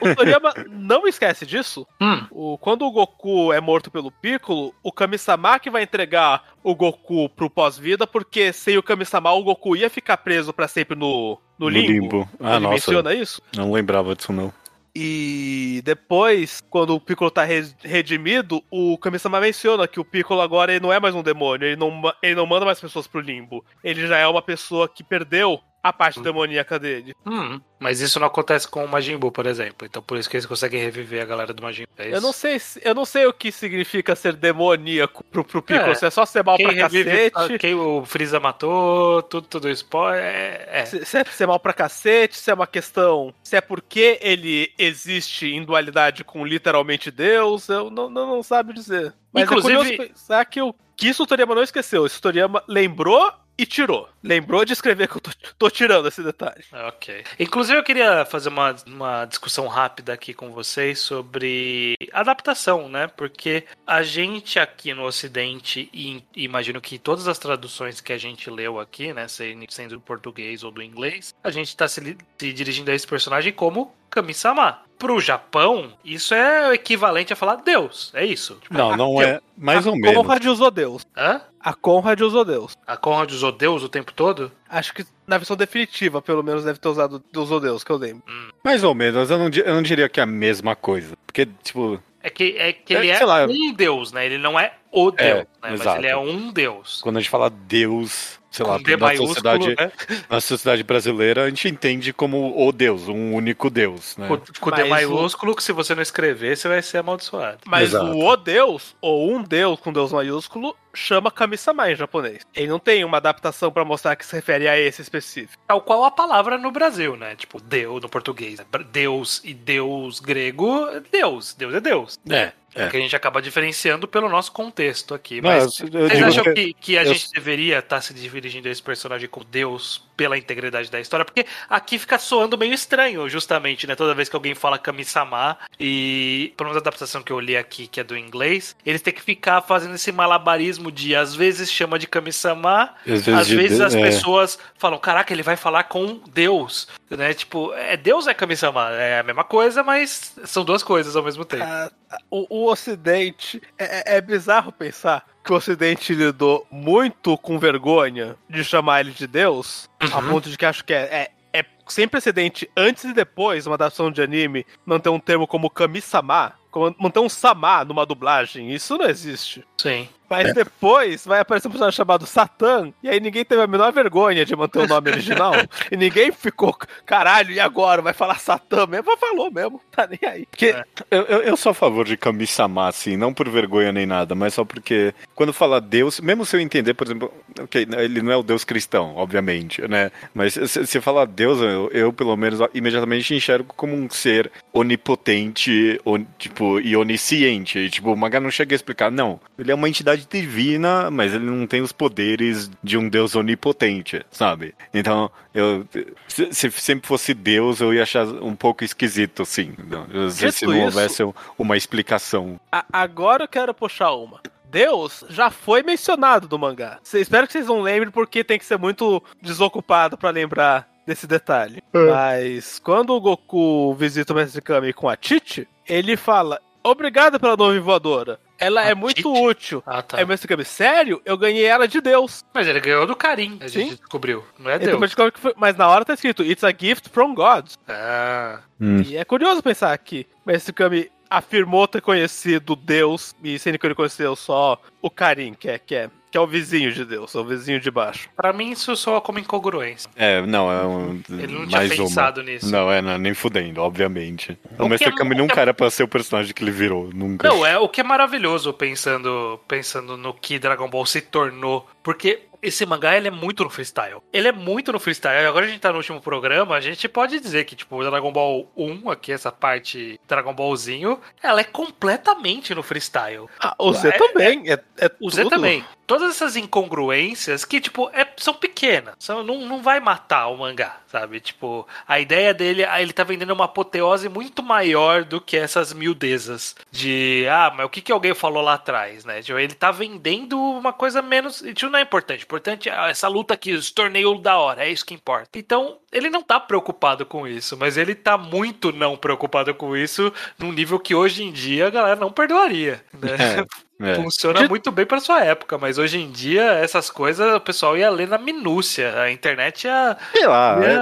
O Toriyama não esquece disso. hum. O, quando o Goku é morto pelo Piccolo, o Kami-sama que vai entregar o Goku pro pós-vida, porque sem o Kami-sama o Goku ia ficar preso pra sempre no, no, No limbo. limbo. Ah, Ele nossa. menciona isso. Não lembrava disso, não. E depois, quando o Piccolo tá re- redimido, o Kami-sama menciona que o Piccolo agora ele não é mais um demônio, ele não, ele não manda mais pessoas pro limbo. Ele já é uma pessoa que perdeu a parte demoníaca dele. Hum, mas isso não acontece com o Majin Buu, por exemplo. Então por isso que eles conseguem reviver a galera do Majin Buu. É Eu isso? não sei, se- eu não sei o que significa ser demoníaco pro, pro Piccolo. É. Se é só ser mal Quem pra revive, cacete. quem o Freeza matou, tudo, tudo spoiler. É, é. Se, se é ser mal pra cacete, se é uma questão. Se é porque ele existe em dualidade com literalmente Deus, eu não, não, não sabe dizer. Mas Inclusive- é curioso que, o, que isso o Toriyama não esqueceu. Isso o Toriyama lembrou e tirou. Lembrou de escrever que eu tô, tô tirando esse detalhe. Ok. Inclusive, eu queria fazer uma, uma discussão rápida aqui com vocês sobre adaptação, né? Porque a gente aqui no Ocidente, e imagino que todas as traduções que a gente leu aqui, né? Sendo do português ou do inglês, a gente tá se, se dirigindo a esse personagem como Kami-sama. Pro Japão, isso é o equivalente a falar Deus. É isso. Tipo, Não, não é. Mais a ou menos. Conrad usou Deus. hã? A Conrad usou Deus. A Conrad usou Deus o tempo todo? Acho que na versão definitiva, pelo menos, deve ter usado usou Deus, que eu lembro. Mais ou menos. Eu não, eu não diria que é a mesma coisa. Porque, tipo. É que, é que É, ele é, sei lá. um deus, né? Ele não é o deus, né? Mas exato. ele é um deus. Quando a gente fala Deus, sei lá, Com D na sociedade, né? na sociedade brasileira, a gente entende como o Deus, um único Deus, né? Com, com D o- maiúsculo, que se você não escrever, você vai ser amaldiçoado. Mas Exato. o O Deus, ou um Deus com Deus maiúsculo, chama Kami-sama em japonês. Ele não tem uma adaptação pra mostrar que se refere a esse específico. Tal qual a palavra no Brasil, né? Tipo, Deus no português. Deus e Deus grego, é Deus. Deus é Deus. É, é. Que a gente acaba diferenciando pelo nosso contexto aqui. Não, Mas eu- eu vocês acham que- que, a eu- gente deveria estar se dirigindo a esse personagem como Deus pela integridade da história? Porque aqui fica soando meio estranho, justamente, né? Toda vez que alguém fala Kami-sama e, pelo menos a adaptação que eu li aqui, que é do inglês, eles têm que ficar fazendo esse malabarismo de, às vezes chama de Kami-sama, Às vezes às de- vezes as é. pessoas falam, caraca, ele vai falar com Deus, né? Tipo, é Deus é Kami-sama, é a mesma coisa, mas são duas coisas ao mesmo tempo. Ah, o, o Ocidente. É, é- é bizarro pensar que o Ocidente lidou muito com vergonha de chamar ele de Deus, a Uhum. ponto de que acho que é. é, é sem precedente antes e depois uma adaptação de anime manter um termo como Kami-sama, manter um sama numa dublagem. Isso não existe. Sim. Mas depois vai aparecer um personagem chamado Satã, e aí ninguém teve a menor vergonha de manter o nome original. e ninguém ficou, caralho, e agora? Vai falar Satã mesmo? Mas falou mesmo, tá nem aí. Porque É. Eu, eu, eu sou a favor de Kami-sama, assim, não por vergonha nem nada, mas só porque quando fala Deus, mesmo se eu entender, por exemplo, ok, ele não é o Deus cristão, obviamente, né? Mas se, se falar Deus, eu, eu, pelo menos imediatamente enxergo como um ser onipotente, on- tipo, e onisciente. E, tipo, o Maga não chega a explicar, não. Ele é uma entidade divina, mas ele não tem os poderes de um Deus onipotente, sabe? Então, eu se, se sempre fosse Deus, eu ia achar um pouco esquisito. Não, se, se não isso- houvesse uma explicação. a- agora eu quero puxar uma. Deus já foi mencionado no mangá. Cê- espero que vocês não lembrem, porque tem que ser muito desocupado pra lembrar desse detalhe. Mas quando o Goku visita o Mestre Kami com a Tite, ele fala: Obrigado pela nuvem voadora. Ela A é muito Tite? útil. Ah, tá. Aí o Mestre Kami, sério? Eu ganhei ela de Deus. Mas ele ganhou do Karim, a gente Sim. descobriu. Não é Então, Deus. que foi- mas na hora tá escrito It's a gift from God. Ah, E é curioso pensar que Mestre Kami afirmou ter conhecido Deus, e sendo que ele conheceu só o Karim, que é, que é, que é o vizinho de Deus, é o vizinho de baixo. pra mim isso soa como incongruência. É, não, é um. Ele não tinha mais pensado uma. nisso. Não, é, não, nem fudendo, obviamente. O é- Kami que nunca é- era pra ser o personagem que ele virou, nunca. Não, é o que é maravilhoso pensando, pensando no que Dragon Ball se tornou. Porque esse mangá ele é muito no freestyle. Ele é muito no freestyle. Agora a gente tá no último programa, a gente pode dizer que, tipo, o Dragon Ball 1, aqui, essa parte Dragon Ballzinho, ela é completamente no freestyle. Ah, o Z É- também, é, é O Z tudo. também. Todas essas incongruências que, tipo, é- são pequenas. São, não, não vai matar o mangá, sabe? Tipo, a ideia dele, ah, ele tá vendendo uma apoteose muito maior do que essas miudezas. De, ah, mas o que, que alguém falou lá atrás, né? Tipo, ele tá vendendo uma coisa menos. Isso não é importante. Importante é essa luta aqui, esse torneio da hora, é isso que importa. Então, ele não tá preocupado com isso, mas ele tá muito não preocupado com isso num nível que hoje em dia a galera não perdoaria. Né? É, é. Funciona De- muito bem pra sua época, mas hoje em dia essas coisas o pessoal ia ler na minúcia. A internet ia. Sei lá, É.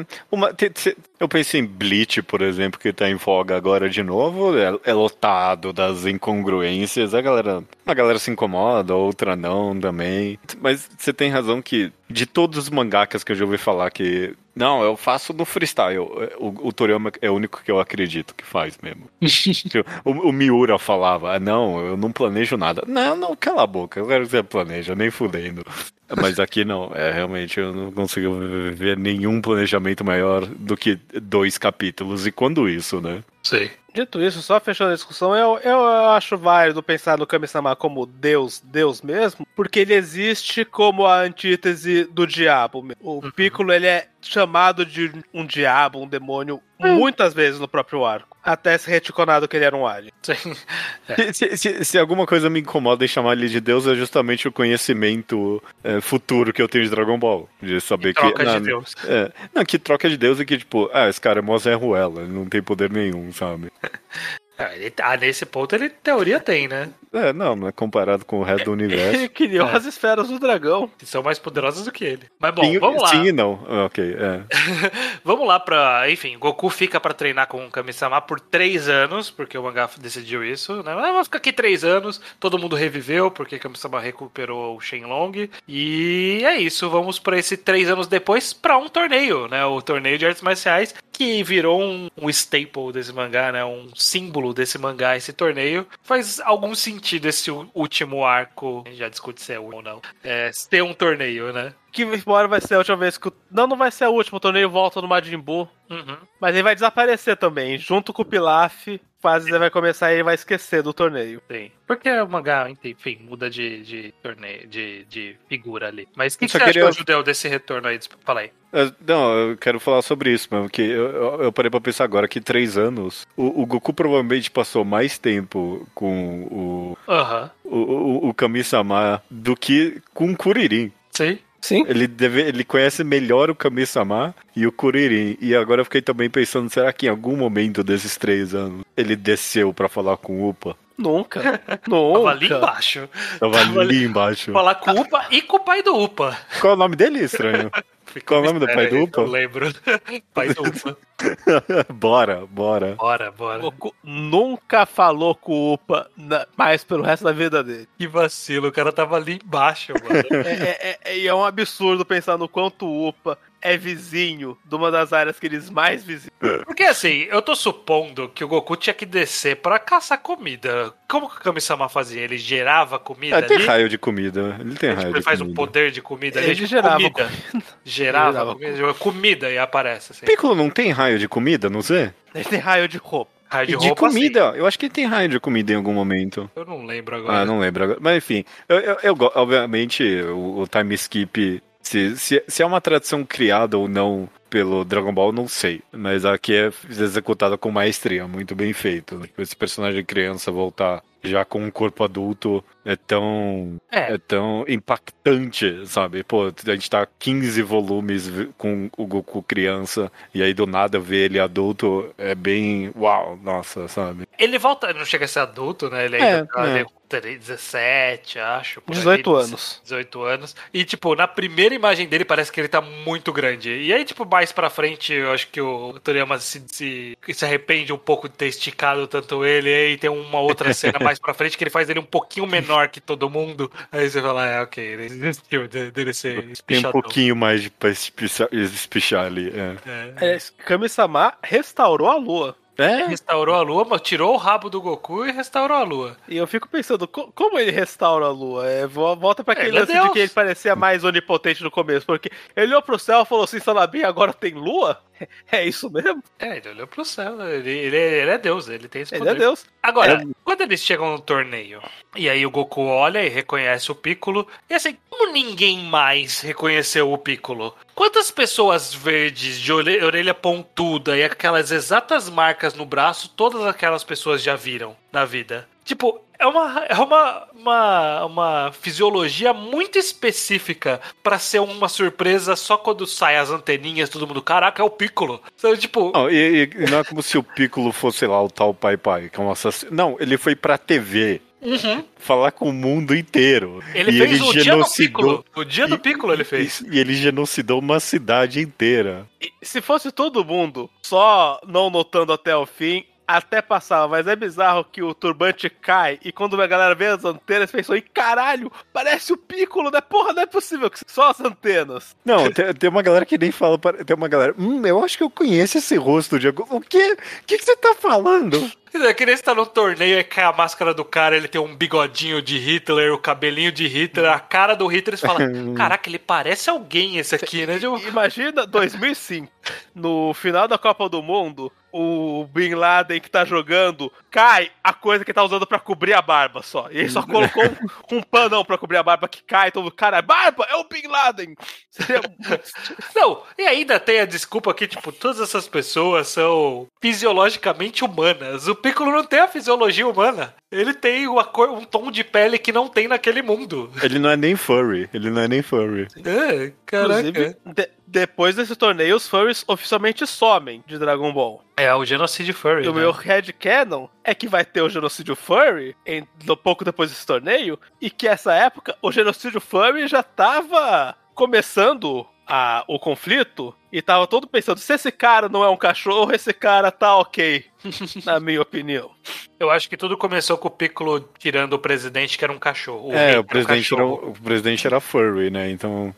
é- uma- te- te- eu penso em Bleach, por exemplo, que tá em voga agora de novo, é, é lotado das incongruências, a galera Uma galera se incomoda, outra não também. Mas você tem razão que de todos os mangakas que eu já ouvi falar que. Não, eu faço no freestyle. O, o Toriyama é o único que eu acredito que faz mesmo. o, o Miura falava, ah, não, eu não planejo nada. Não, não, cala a boca, eu quero que você planeja, nem fudendo. Mas aqui não, é realmente eu não consigo ver nenhum planejamento maior do que dois capítulos. E quando isso, né? Sei. Dito isso, só fechando a discussão, eu, eu acho válido pensar no Kami-sama como Deus, Deus mesmo, porque ele existe como a antítese do diabo. O Piccolo, ele é chamado de um diabo, um demônio, muitas vezes no próprio arco. Até ser reticonado que ele era um alien. Sim. Se, se- se- se alguma coisa me incomoda em chamar ele de Deus, é justamente o conhecimento é, futuro que eu tenho de Dragon Ball. De saber que. Troca de não, Deus. É, não, que troca de Deus e que, tipo, ah, esse cara é mó Zé Ruela, ele não tem poder nenhum, sabe? Ah, ele- ah, nesse ponto ele, em teoria, tem, né? É, não, mas comparado com o resto do Ele universo. criou É. as esferas do dragão. Que são mais poderosas do que ele. Mas bom, sim, vamos lá. sim e não. Ah, Ok, é. Vamos lá pra. Enfim, Goku fica pra treinar com o Kami-sama por três anos, porque o mangá decidiu isso, né? Ah, vamos ficar aqui três anos, todo mundo reviveu, porque Kami-sama recuperou o Shenlong. E é isso, vamos pra esse três anos depois pra um torneio, né? O torneio de artes marciais, que virou um, um staple desse mangá, né? Um símbolo desse mangá, esse torneio. Faz algum sentido esse último arco, já discute se é ou não, é, ter um torneio, né? Que embora vai ser a última vez que. o- Não, não vai ser a última, o torneio volta no Majin Buu. Uhum. Mas ele vai desaparecer também, junto com o Pilaf. Quase ele vai começar e ele vai esquecer do torneio. Sim. Porque o mangá, enfim, muda de, de torneio, de, de figura ali. Mas o que, que você acha queria- que é o judeu desse retorno aí? Fala aí. Não, eu quero falar sobre isso mesmo, que eu, eu- parei pra pensar agora que três anos, o, o Goku provavelmente passou mais tempo com o, Aham. o, o, o Kami-sama do que com o Kuririn. Sim. Sim. Ele, deve, ele conhece melhor o Kami-sama e o Kuririn. E agora eu fiquei também pensando, será que em algum momento desses três anos ele desceu pra falar com o Upa? Nunca. Tava Nunca. ali embaixo. Tava Tava ali embaixo. Falar com o Upa e com o pai do Upa. Qual é o nome dele, estranho? Ficou Qual é o nome do pai do Upa? Não lembro. pai do Upa. bora, bora. Bora, bora. Goku nunca falou com o Upa na- mais pelo resto da vida dele. Que vacilo, o cara tava ali embaixo, mano. É, é- é- e é um absurdo pensar no quanto o Upa é vizinho de uma das áreas que eles mais visitam. Porque assim, eu tô supondo que o Goku tinha que descer pra caçar comida. Como que o Kami-sama fazia? Ele gerava comida Ah, tem ali? raio de comida. Ele tem Tipo, raio ele de faz um comida. poder de comida ali. Ele tipo, gerava comida. Gerava, Gerava comida, comida e aparece assim. Piccolo não tem raio de comida, não sei? Ele tem raio de roupa. Raio de, De, roupa, comida. Eu acho que ele tem raio de comida em algum momento. Eu não lembro agora. Ah, não lembro agora. Mas enfim, eu, eu, eu obviamente o, o time skip, se, se, se é uma tradição criada ou não pelo Dragon Ball, não sei. Mas aqui é executada com maestria, muito bem feito. Esse personagem criança voltar já com um corpo adulto é tão É, é tão impactante, sabe? Pô, a gente tá 15 volumes com o Goku criança e aí do nada ver ele adulto é bem uau, nossa, sabe? ele volta, não chega a ser adulto, né? Ele É, ainda tá é. ele tem 17, acho. por aí, 18 anos. 18 anos. E, tipo, na primeira imagem dele parece que ele tá muito grande. E aí, tipo, mais pra frente, eu acho que o Toriyama se, se, se arrepende um pouco de ter esticado tanto ele. E aí tem uma outra cena mais pra frente que ele faz ele um pouquinho menor que todo mundo. Aí você fala, é, ok, ele desistiu de- dele ser Tem um pouquinho mais de pra espichar, espichar ali. É. É. É, Kami-sama restaurou a lua. É? Restaurou a lua, mas tirou o rabo do Goku e restaurou a lua. E eu fico pensando, co- como ele restaura a lua? É, vo- volta pra aquele Ele é lance de que ele parecia mais onipotente no começo, porque ele olhou pro céu e falou assim, Sanabim, agora tem lua? É isso mesmo? É, ele olhou pro céu. Ele, ele, ele é Deus, ele tem esse Ele poder. é Deus. Agora, quando eles chegam no torneio, e aí o Goku olha e reconhece o Piccolo, e assim, como ninguém mais reconheceu o Piccolo? Quantas pessoas verdes, de orelha pontuda e aquelas exatas marcas no braço, todas aquelas pessoas já viram na vida? Tipo, é uma, é uma, uma, uma fisiologia muito específica pra ser uma surpresa só quando sai as anteninhas, todo mundo, caraca, é o Piccolo. Sabe, tipo, Não, e, e não é como se o Piccolo fosse sei lá o tal Pai Pai, que é um assassino. Não, ele foi pra TV uhum. falar com o mundo inteiro. ele e fez ele o dia do genocidou. Piccolo. O dia do E- Piccolo ele fez. E ele genocidou uma cidade inteira. E se fosse todo mundo só não notando até o fim, até passava, mas é bizarro que o turbante cai e quando a galera vê as antenas, pensou, e caralho, parece o Piccolo, né? Porra, não é possível que só as antenas. Não, tem, tem uma galera que nem fala. para- Tem uma galera. Hum, eu acho que eu conheço esse rosto de. O quê? O que, que você tá falando? É que nem você tá no torneio e cai a máscara do cara, ele tem um bigodinho de Hitler, o cabelinho de Hitler, a cara do Hitler, e você fala, caraca, ele parece alguém esse aqui, né? Imagina 2005, no final da Copa do Mundo, o Bin Laden que tá jogando, cai a coisa que tá usando pra cobrir a barba só. E ele só colocou um, um panão pra cobrir a barba que cai, todo mundo, cara, barba, é o Bin Laden. Não, e ainda tem a desculpa que, tipo, todas essas pessoas são fisiologicamente humanas. O Piccolo não tem a fisiologia humana. Ele tem uma cor, um tom de pele que não tem naquele mundo. Ele não é nem furry. Ele não é nem furry. É, caraca. Inclusive, de- depois desse torneio, os furries oficialmente somem de Dragon Ball. É o genocídio furry. E o né? meu headcanon é que vai ter o genocídio furry em, no- pouco depois desse torneio, e que essa época o genocídio furry já tava começando a- o conflito, e tava todo pensando, se esse cara não é um cachorro, esse cara tá ok, na minha opinião. Eu acho que tudo começou com o Piccolo tirando o presidente, que era um cachorro. rei é, era o um presidente, era, cachorro. o presidente era furry, né? Então.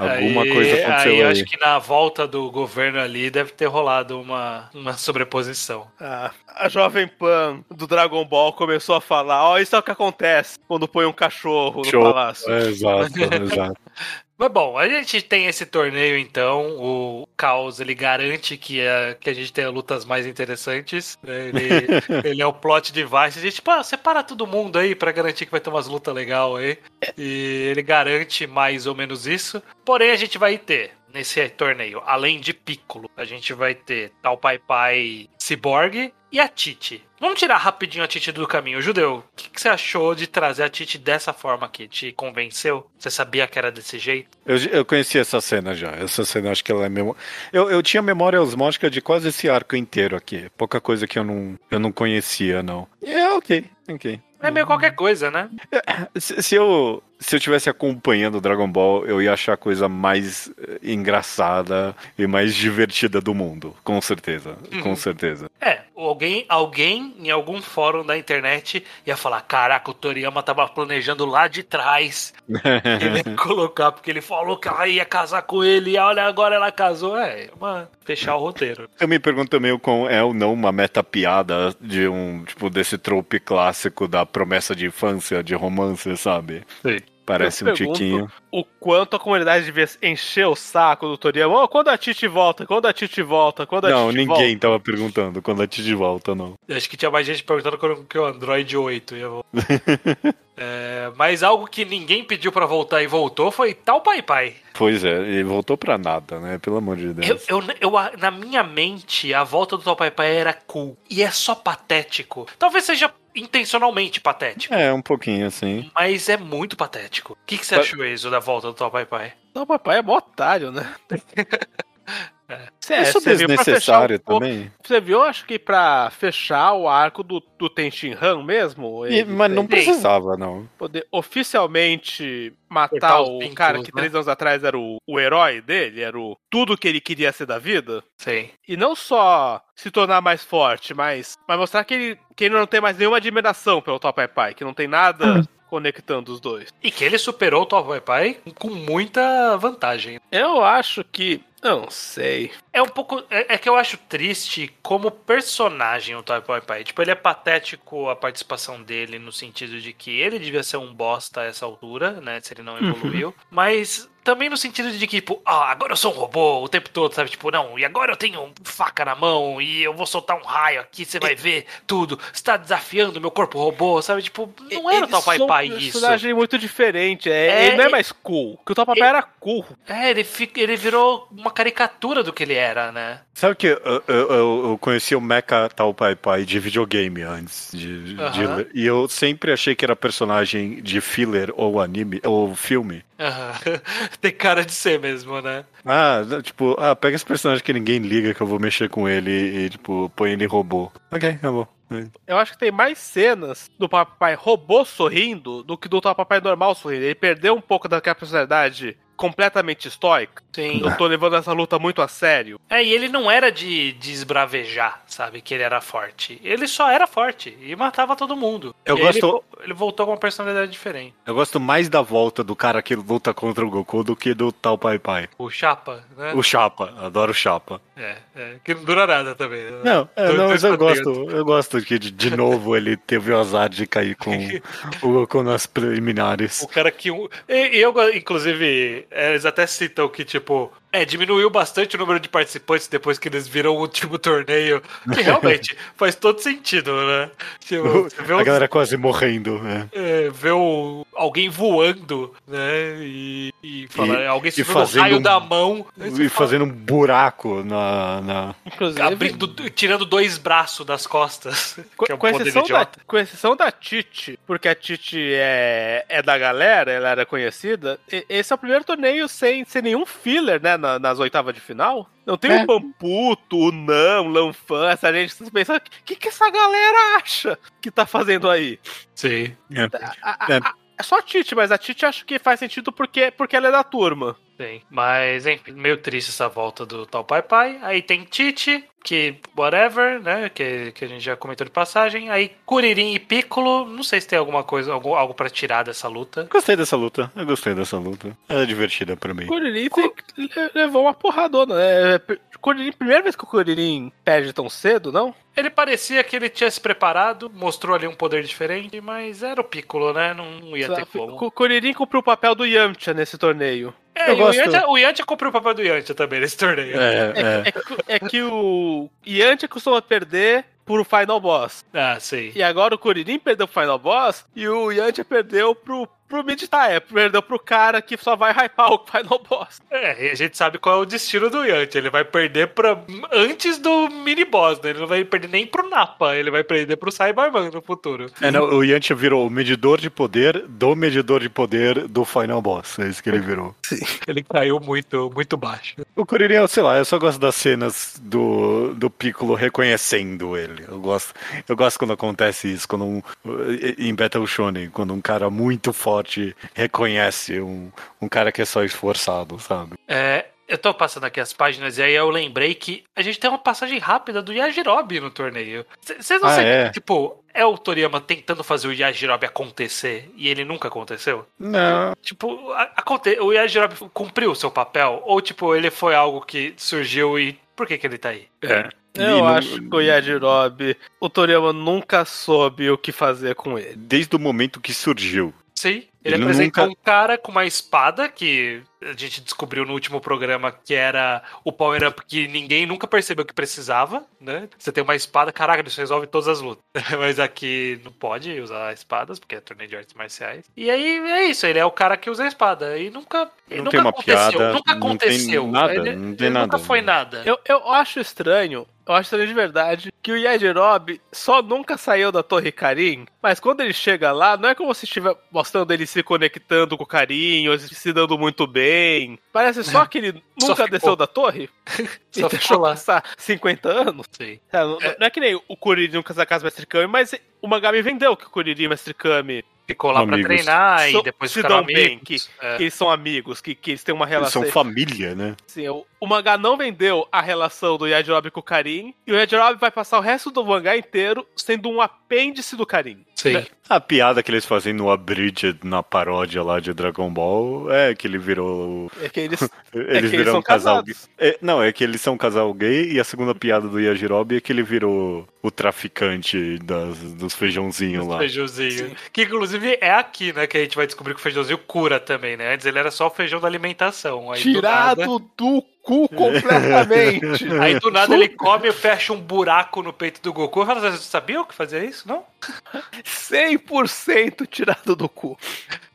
Alguma Aí- coisa aconteceu aí. aí. acho que na volta do governo ali deve ter rolado uma, uma sobreposição. A, a Jovem Pan do Dragon Ball começou a falar, ó, isso é o que acontece quando põe um cachorro no Show. palácio. É, exato, exato. Mas bom, a gente tem esse torneio então, o Caos ele garante que, é, que a gente tenha lutas mais interessantes. né? Ele, ele é o plot device. A gente, separa todo mundo aí pra garantir que vai ter umas lutas legais aí. E ele garante mais ou menos isso. Porém, a gente vai ter nesse torneio, além de Piccolo, a gente vai ter Tal Pai Pai Cyborg e a Titi. Vamos tirar rapidinho a Titi do caminho. Judeu, o que, que você achou de trazer a Titi dessa forma aqui? Te convenceu? Você sabia que era desse jeito? Eu, eu conheci essa cena já. Essa cena acho que ela é mesmo. Eu, eu tinha memória osmótica de quase esse arco inteiro aqui. Pouca coisa que eu não, eu não conhecia, não. É, ok, ok. É meio qualquer coisa, né? Se, se eu se eu tivesse acompanhando Dragon Ball, eu ia achar a coisa mais eh, engraçada e mais divertida do mundo, com certeza, com certeza. É, alguém, alguém em algum fórum da internet ia falar: Caraca, o Toriyama tava planejando lá de trás. Ele ia colocar, porque ele falou que ela ia casar com ele, e olha, agora ela casou. É, uma, fechar o roteiro. Eu me pergunto também quão é ou não uma meta piada de um tipo desse trope clássico da promessa de infância, de romance, sabe? Sim. Parece Eu um tiquinho. O quanto a comunidade devia encher o saco do Toriyama. Ô, quando a Titi volta? Quando a Titi volta? Quando a Não, Titi ninguém volta? tava perguntando quando a Titi volta, não. Eu Acho que tinha mais gente perguntando quando que o Android 8 ia voltar. É, mas algo que ninguém pediu pra voltar e voltou foi tal Pai Pai. Pois é, ele voltou pra nada, né? Pelo amor de Eu, Deus. eu, eu- na minha mente, a volta do Tal Pai Pai era cool. E é só patético. Talvez seja intencionalmente patético. É, um pouquinho assim. Mas é muito patético. O que, que você Pa- achou, Enzo, da volta do Tal Pai Pai? Não, papai é mó otário, né? É, Isso pra desnecessário o- também. Você viu, acho que pra fechar o arco do, do Tenshin Han mesmo? E- mas não precisava, não. poder oficialmente matar o vínculos, cara que né? três anos atrás era o, o herói dele, era o tudo que ele queria ser da vida. Sim. E não só se tornar mais forte, mas, mas mostrar que ele, que ele não tem mais nenhuma admiração pelo Top Pai Pai, que não tem nada conectando os dois. E que ele superou o Tal Pai Pai com muita vantagem. Eu acho que. Não sei. É um pouco. É, é que eu acho triste como personagem o Toy Pai Pai. Tipo, ele é patético a participação dele no sentido de que ele devia ser um bosta a essa altura, né? Se ele não evoluiu. Mas também no sentido de que, tipo, ah, agora eu sou um robô o tempo todo, sabe? Tipo, não, e agora eu tenho faca na mão e eu vou soltar um raio aqui, você vai ver tudo. Você tá desafiando meu corpo robô, sabe? Tipo, não era o Tal Pai Pai um isso. personagem muito diferente. É, É, ele não é mais cool. Que o Top Pai Pai era cool. É, ele, ele virou uma caricatura do que ele era, né? Sabe que eu, eu, eu- conheci o Mecha Tal Pai Pai de videogame antes. De, de- e eu sempre achei que era personagem de filler ou anime, ou filme. Aham. Tem cara de ser mesmo, né? Ah, tipo, ah, pega esse personagem que ninguém liga que eu vou mexer com ele e, tipo, põe ele em robô. Ok, acabou. Eu acho que tem mais cenas do Papai robô sorrindo do que do Papai normal sorrindo. Ele perdeu um pouco daquela personalidade completamente estoica. Sim. Eu tô levando essa luta muito a sério. É, e ele não era de, de esbravejar, sabe? Que ele era forte. Ele só era forte e matava todo mundo. Eu E gosto- Ele, ele voltou com uma personalidade diferente. Eu gosto mais da volta do cara que luta contra o Goku do que do tal Pai Pai. O Chapa, né? O Chapa, adoro o Chapa. É, é, que não dura nada também. né? Não, é, não, mas eu gosto, eu gosto que de, de novo ele teve o azar de cair com o Goku nas preliminares. O cara que. eu, inclusive, eles até citam que, tipo, é, diminuiu bastante o número de participantes depois que eles viram o último torneio. Que realmente faz todo sentido, né? Tipo, você vê, A os- galera quase morrendo, né? é, vê o- alguém voando, né? E, e falar, E- alguém se fazendo raio um- da mão. E fala, fazendo um buraco na. na... Inclusive, abrindo, tirando dois braços das costas. Com, que é um com poder exceção da, com exceção da Titi, porque a Titi é, é da galera, ela era conhecida, e- esse é o primeiro torneio sem, sem nenhum filler, né, na- nas oitavas de final. Não tem É. o Pamputo, o Não, o Lanfan, essa gente que você pensa, o que, que essa galera acha que tá fazendo aí? Sim. A- a- É. a- é só a Titi, mas a Titi acho que faz sentido porque, porque ela é da turma. Sim, mas enfim, meio triste essa volta do tal Pai Pai. Aí tem Tite, que whatever, né? Que, que a gente já comentou de passagem. Aí Kuririn e Piccolo, não sei se tem alguma coisa, algo, algo para tirar dessa luta. Gostei dessa luta, eu gostei dessa luta. É divertida pra mim. O Kuririn tem- le- levou uma porradona. né? Kuririn, primeira vez que o Kuririn perde tão cedo, não? Ele parecia que ele tinha se preparado, mostrou ali um poder diferente, mas era o Piccolo, né? Não ia ter como. O Kuririn cumpriu o papel do Yamcha nesse torneio. É, Eu e o gosto. Yantia, o Yantia cumpriu o papel do Yantia também nesse torneio. É, É, é. que- é que o Yantia costuma perder pro Final Boss. Ah, sim. E agora o Kuririn perdeu pro Final Boss e o Yantia perdeu pro, pro Mid-Tier. Perdeu pro cara que só vai hypar o Final Boss. É, e a gente sabe qual é o destino do Yantia. Ele vai perder pra, antes do mini boss, né? Ele não vai perder nem pro Napa, ele vai perder pro Cyberman no futuro. É, não, o Yantia virou o medidor de poder do medidor de poder do Final Boss. É isso que ele virou. Ele caiu muito, muito baixo. O Kuririn, sei lá, eu só gosto das cenas do, do Piccolo reconhecendo ele. Eu gosto, eu gosto quando acontece isso, quando um, em Battle Shonen, quando um cara muito forte reconhece um, um cara que é só esforçado, sabe? É, eu tô passando aqui as páginas e aí eu lembrei que a gente tem uma passagem rápida do Yajirobe no torneio. Vocês não Ah, sentem é? que, tipo, é o Toriyama tentando fazer o Yajirobe acontecer e ele nunca aconteceu? Não. Tipo, a- aconte... o Yajirobe cumpriu o seu papel? Ou, tipo, ele foi algo que surgiu e por que que ele tá aí? É. Eu não- acho que o Yajirobe, o Toriyama nunca soube o que fazer com ele. Desde o momento que surgiu. Sim. Ele, Ele apresentou nunca- um cara com uma espada que a gente descobriu no último programa que era o power-up que ninguém nunca percebeu que precisava, né? Você tem uma espada, caraca, isso resolve todas as lutas. Mas aqui não pode usar espadas, porque é torneio de artes marciais. E aí é isso, ele é o cara que usa a espada. E nunca. Não nunca tem uma aconteceu. piada, nunca não tem aconteceu. nada, Ele- não tem nada. Nunca foi nada. Eu, eu acho estranho, eu acho estranho de verdade, que o Yajirobe só nunca saiu da Torre Karim, mas quando ele chega lá, não é como se estiver mostrando ele se conectando com o carinho, ele se dando muito bem. Parece só que ele nunca ficou. desceu da torre e Só deixou ficou lá. passar 50 anos. Sim. É, não, não é que nem o Kuririn nunca sai casa Mestre Kami, mas o mangá me vendeu que o Kuririn e o Mestre Kami Ficou lá pra Amigos. treinar São- e depois se dão bem, amigos. É. que eles são amigos, que, que eles têm uma Eles relação. são família, né? Sim, o, o mangá não vendeu a relação do Yajirobe com o Karin, e o Yajirobe vai passar o resto do mangá inteiro sendo um apêndice do Karin. Sim. A piada que eles fazem no Abridged, na paródia lá de Dragon Ball, é que ele virou. É que eles. Eles que eles viram são um casal gay. É, não, é que eles são um casal gay e a segunda piada do Yajirobe é que ele virou o traficante das, dos feijãozinhos lá. Feijãozinho. Que inclusive é aqui, né? Que a gente vai descobrir que o feijãozinho cura também, né? Antes ele era só o feijão da alimentação. Aí do nada, Tirado do cu completamente. aí do nada ele come e fecha um buraco no peito do Goku. Você sabia que fazia isso? Não? 100% tirado do cu.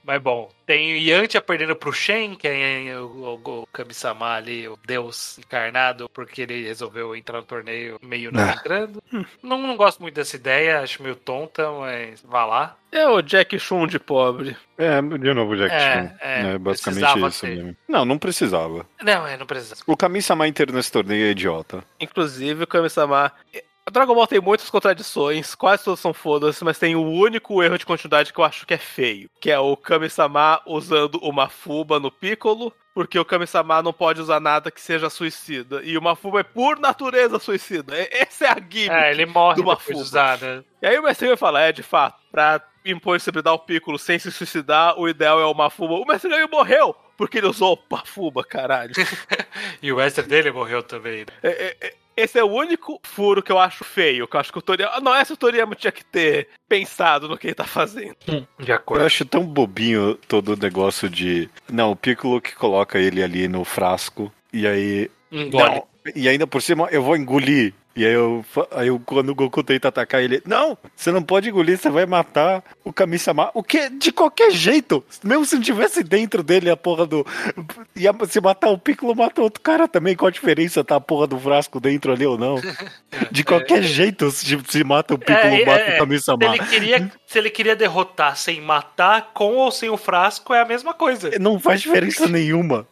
Mas bom, tem o Yantia perdendo pro Shen, que é o, o, o Kami-sama ali, o deus encarnado, porque ele resolveu entrar no torneio meio não Ah. entrando. Não, não gosto muito dessa ideia, acho meio tonta, mas vá lá. É o Jack Chun de pobre. É, de novo, Jack É, Chan. é, É, basicamente precisava isso ter. mesmo. Não, não precisava. Não, é, não precisa. O Kami-sama inteiro nesse torneio é idiota. Inclusive, o Kami-sama. Dragon Ball tem muitas contradições, quase todas são foda-se, mas tem o único erro de continuidade que eu acho que é feio, que é o Kami-sama usando uma fuba no Piccolo, porque o Kami-sama não pode usar nada que seja suicida, e uma fuba é por natureza suicida. Essa é a gimmick. É, ele morre do Mafuba. usar, né? E aí o mestre vai falar, é, de fato, pra impossibilitar o Piccolo sem se suicidar, o ideal é o Mafuba. O mestre Ganho morreu porque ele usou o Mafuba, caralho. E o mestre dele morreu também, né? É, é, é, Esse é o único furo que eu acho feio, que eu acho que o Toriyama... Não, essa o Toriyama tinha que ter pensado no que ele tá fazendo. De Eu acordo. acho tão bobinho todo o negócio de. Não, o Piccolo que coloca ele ali no frasco. E aí. Engole. Não, e ainda por cima eu vou engolir. E aí eu, aí eu quando o Goku tenta atacar ele, não, você não pode engolir, você vai matar o Kami-sama. O que? De qualquer jeito, mesmo se não tivesse dentro dele a porra do. Ia, se matar o Piccolo, mata outro cara também. Qual a diferença tá a porra do frasco dentro ali ou não? De qualquer jeito, se, se mata o Piccolo, É, mata é, o Se Kami-sama. ele, queria, se ele queria derrotar sem matar, com ou sem o frasco, é a mesma coisa. Não faz diferença nenhuma.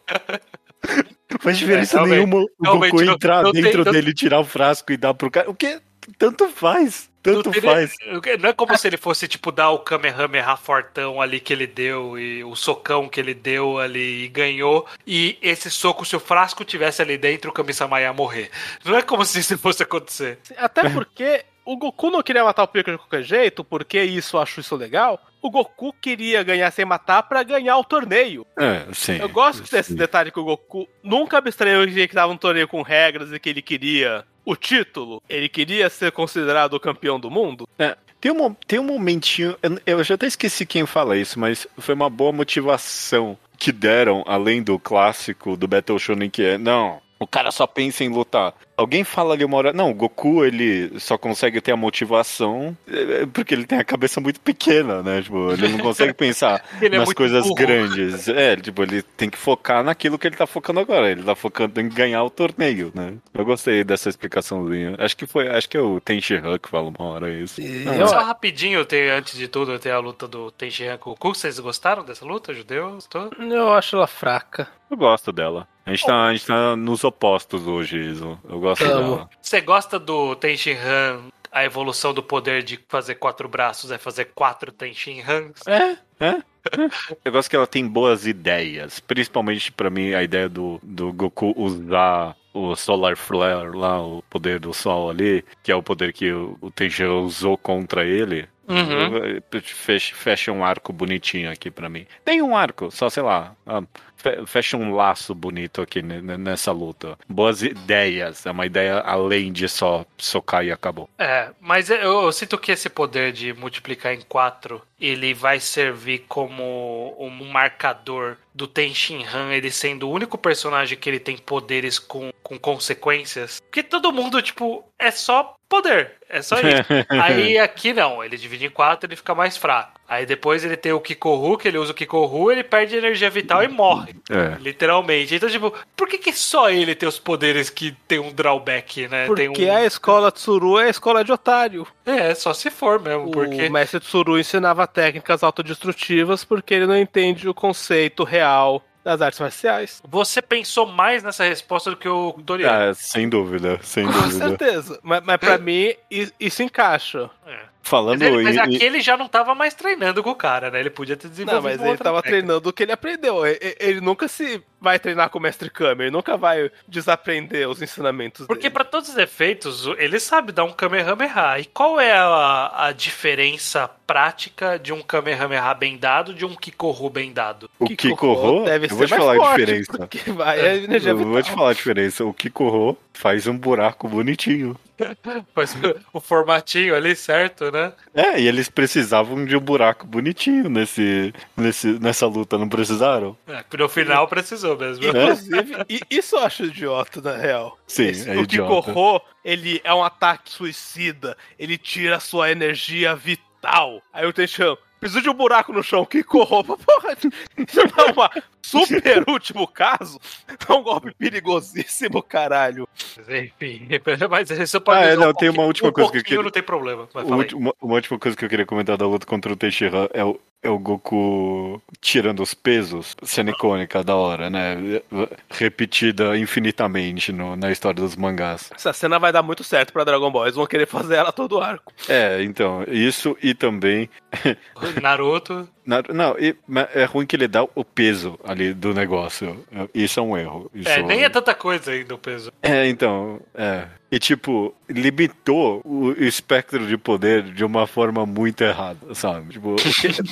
Não faz diferença É, nenhuma o Goku não- entrar não tem- dentro não- dele e tirar o frasco e dar pro cara. O que? Tanto faz. Tanto Não teria- faz. Não é como se ele fosse, tipo, dar o Kamehameha fortão ali que ele deu, e o socão que ele deu ali e ganhou, e esse soco, se o frasco tivesse ali dentro, o Kami-sama ia morrer. Não é como se isso fosse acontecer. Até porque o Goku não queria matar o Piccolo de qualquer jeito, porque isso eu acho isso legal. O Goku queria ganhar sem matar pra ganhar o torneio. É, sim. Eu gosto desse sim. detalhe que o Goku nunca abstraiu que tava um torneio com regras e que ele queria o título. Ele queria ser considerado o campeão do mundo. É, tem, um, tem um momentinho. Eu, eu já até esqueci quem fala isso, mas foi uma boa motivação que deram, além do clássico do Battle Shonen, que é: não, o cara só pensa em lutar. Alguém fala ali uma hora, não, o Goku ele só consegue ter a motivação é, porque ele tem a cabeça muito pequena, né? Tipo, ele não consegue pensar é nas muito coisas burro. grandes. É, tipo, ele tem que focar naquilo que ele tá focando agora. Ele tá focando em ganhar o torneio, né? Eu gostei dessa explicaçãozinha. Acho que foi, acho que é o Tenshinhan que fala uma hora isso. Eu- Só rapidinho, tem, antes de tudo, tem a luta do Tenshinhan com o Goku. Vocês gostaram dessa luta, judeus? Tô- Eu acho ela fraca. Eu gosto dela. A gente, tá, a gente tá nos opostos hoje, Iso. Eu gosto dela. Você gosta do Tenshinhan, a evolução do poder de fazer quatro braços é fazer quatro Tenshinhans? É, é. Eu gosto que ela tem boas ideias. Principalmente pra mim, a ideia do, do Goku usar o Solar Flare lá, o poder do sol ali, que é o poder que o, o Tenshinhan usou contra ele. Uhum. Fecha, fecha um arco bonitinho aqui pra mim. Tem um arco, só sei lá. ah, fe- Fecha um laço bonito aqui ne- ne- nessa luta. Boas ideias. É uma ideia além de só socar e acabou. É, mas eu, eu sinto que esse poder de multiplicar em quatro, ele vai servir como um marcador do Tenshinhan, ele sendo o único personagem que ele tem poderes com, com consequências. Porque todo mundo, tipo, é só poder, é só isso. Aí aqui não, ele divide em quatro, ele fica mais fraco. Aí depois ele tem o Kikoru, que ele usa o Kikoru, ele perde energia vital e morre. É. Literalmente. Então, tipo, por que, que só ele tem os poderes que tem um drawback, né? Porque tem um... a escola Tsuru é a escola de otário. É, só se for mesmo, porque... O mestre Tsuru ensinava técnicas autodestrutivas porque ele não entende o conceito real das artes marciais. Você pensou mais nessa resposta do que o Dorian. Ah, sem dúvida, sem Com dúvida. certeza. Mas, mas pra mim, i- isso encaixa. É. Falando Mas, ele, mas em- aqui ele já não tava mais treinando com o cara, né? Ele podia ter desenvolvido Não, mas ele outra tava técnica. treinando o que ele aprendeu. E- e- Ele nunca se vai treinar com o mestre Kami, ele nunca vai desaprender os ensinamentos Porque dele. pra todos os efeitos, ele sabe dar um Kamehameha. E qual é a, a diferença prática de um Kamehameha bem dado de um Kikoru bem dado? o Kikoho, deve eu ser vou te mais falar a forte, diferença. Porque vai a energia Eu vital. vou te falar a diferença. O Kikoho faz um buraco bonitinho. Faz o formatinho ali, certo, né? É, e eles precisavam de um buraco bonitinho nesse, nesse, nessa luta, não precisaram? É, no final precisou mesmo. Inclusive, e- isso eu acho idiota, na real. Sim, Esse- é o idiota. Kikoho, ele é um ataque suicida. Ele tira a sua energia vital. Aí o Tenshan, preciso de um buraco no chão. Kikoho, porra, isso não é uma super último caso? É um golpe perigosíssimo, caralho. Enfim, mas isso pode Ah, é, não, um tem uma última um coisa que eu pouquinho queria- não tem problema. Uma, uma última coisa que eu queria comentar da luta contra o Teixeira é o, é o Goku tirando os pesos, cena icônica da hora, né? Repetida infinitamente no- na história dos mangás. Essa cena vai dar muito certo pra Dragon Ball. Eles vão querer fazer ela todo o arco. É, então, isso e também. Naruto. Não, mas é ruim que ele dá o peso ali do negócio. Isso é um erro. Isso É, nem é tanta coisa ainda o peso. É, então, é. E tipo, limitou o espectro de poder de uma forma muito errada, sabe? Tipo,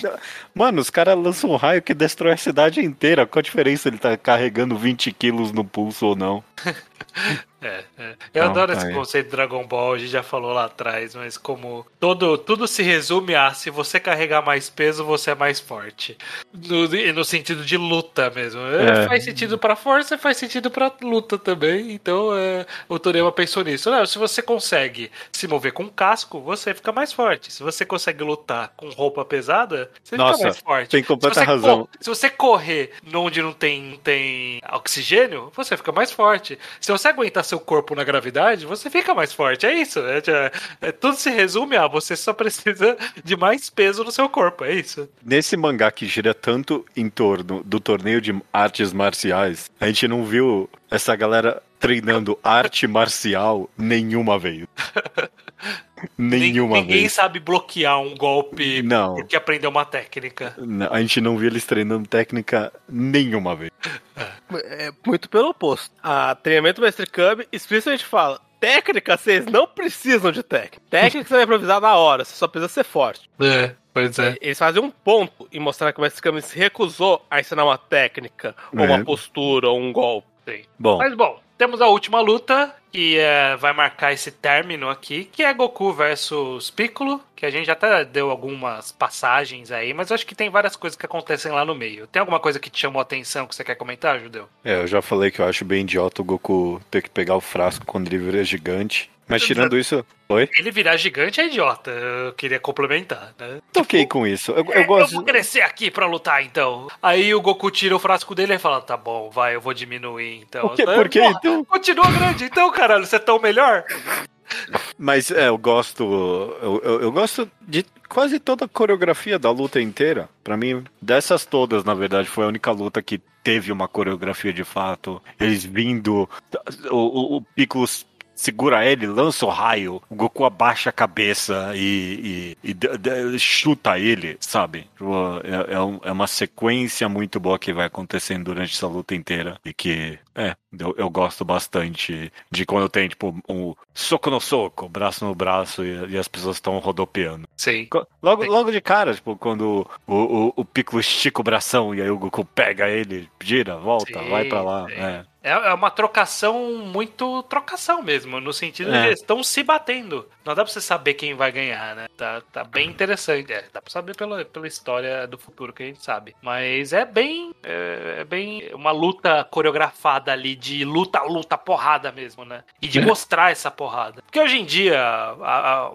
mano, os caras lançam um raio que destrói a cidade inteira. Qual a diferença ele tá carregando 20 quilos no pulso ou não? É, é. Eu Não, adoro tá esse aí. conceito de Dragon Ball, a gente já falou lá atrás, mas como todo, tudo se resume a se você carregar mais peso, você é mais forte. No, no sentido de luta mesmo. É, É. Faz sentido pra força, faz sentido pra luta também. Então é, o Toriyama pensou nisso. Não, se você consegue se mover com casco, você fica mais forte. Se você consegue lutar com roupa pesada, você Nossa, fica mais forte. tem completa se você razão. se você correr onde não tem, tem oxigênio, você fica mais forte. Se você aguentar seu corpo na gravidade, você fica mais forte. É isso. É, é- é- tudo se resume a você só precisa de mais peso no seu corpo. É isso. Nesse mangá que gira tanto em torno do torneio de artes marciais, a gente não viu essa galera treinando arte marcial nenhuma vez. nenhuma Ninguém vez. sabe bloquear um golpe Não. porque aprendeu uma técnica. A gente não viu eles treinando técnica nenhuma vez. É muito pelo oposto. A treinamento mestre Kami explicitamente fala: técnica, vocês não precisam de técnica. Técnica você vai improvisar na hora, você só precisa ser forte. É, pois é. Eles fazem um ponto em mostrar que o mestre Kami se recusou a ensinar uma técnica, ou É. uma postura, ou um golpe. Sim. Bom, Mas bom, temos a última luta que é, vai marcar esse término aqui, que é Goku versus Piccolo, que a gente já até deu algumas passagens aí, mas acho que tem várias coisas que acontecem lá no meio. Tem alguma coisa que te chamou a atenção que você quer comentar, Judeu? é, eu já falei que eu acho bem idiota o Goku ter que pegar o frasco quando ele vira gigante. Mas tirando isso. Oi? Ele virar gigante é idiota, eu queria complementar, né? Toquei com isso. Eu, eu Eu gosto. vou crescer aqui pra lutar, então. Aí o Goku tira o frasco dele e fala: tá bom, vai, eu vou diminuir, então. Por quê? Aí, Por quê, porra, então? Continua grande, então, caralho, você é tão melhor? Mas é, eu gosto. Eu, eu, eu gosto de quase toda a coreografia da luta inteira. Pra mim, dessas todas, na verdade, foi a única luta que teve uma coreografia de fato. Eles vindo. O, o, o Piccolo segura ele, lança o raio, o Goku abaixa a cabeça e, e- e chuta ele, sabe? Tipo, É, é um- é uma sequência muito boa que vai acontecendo durante essa luta inteira. E que, é, eu, eu gosto bastante de quando tem, tipo, um soco no soco, braço no braço e, e as pessoas estão rodopiando. Sim. Logo, logo de cara, tipo, quando o, o, o Piccolo estica o bração e aí o Goku pega ele, gira, volta, Sim, vai pra lá. sim. É. É é uma trocação muito trocação mesmo, no sentido de É. eles estão se batendo. Não dá pra você saber quem vai ganhar, né? Tá, tá bem interessante. É, dá pra saber pela, pela história do futuro que a gente sabe. Mas é bem. É, é bem uma luta coreografada ali, de luta, luta, porrada mesmo, né? E de mostrar essa porrada. Porque hoje em dia, a, a,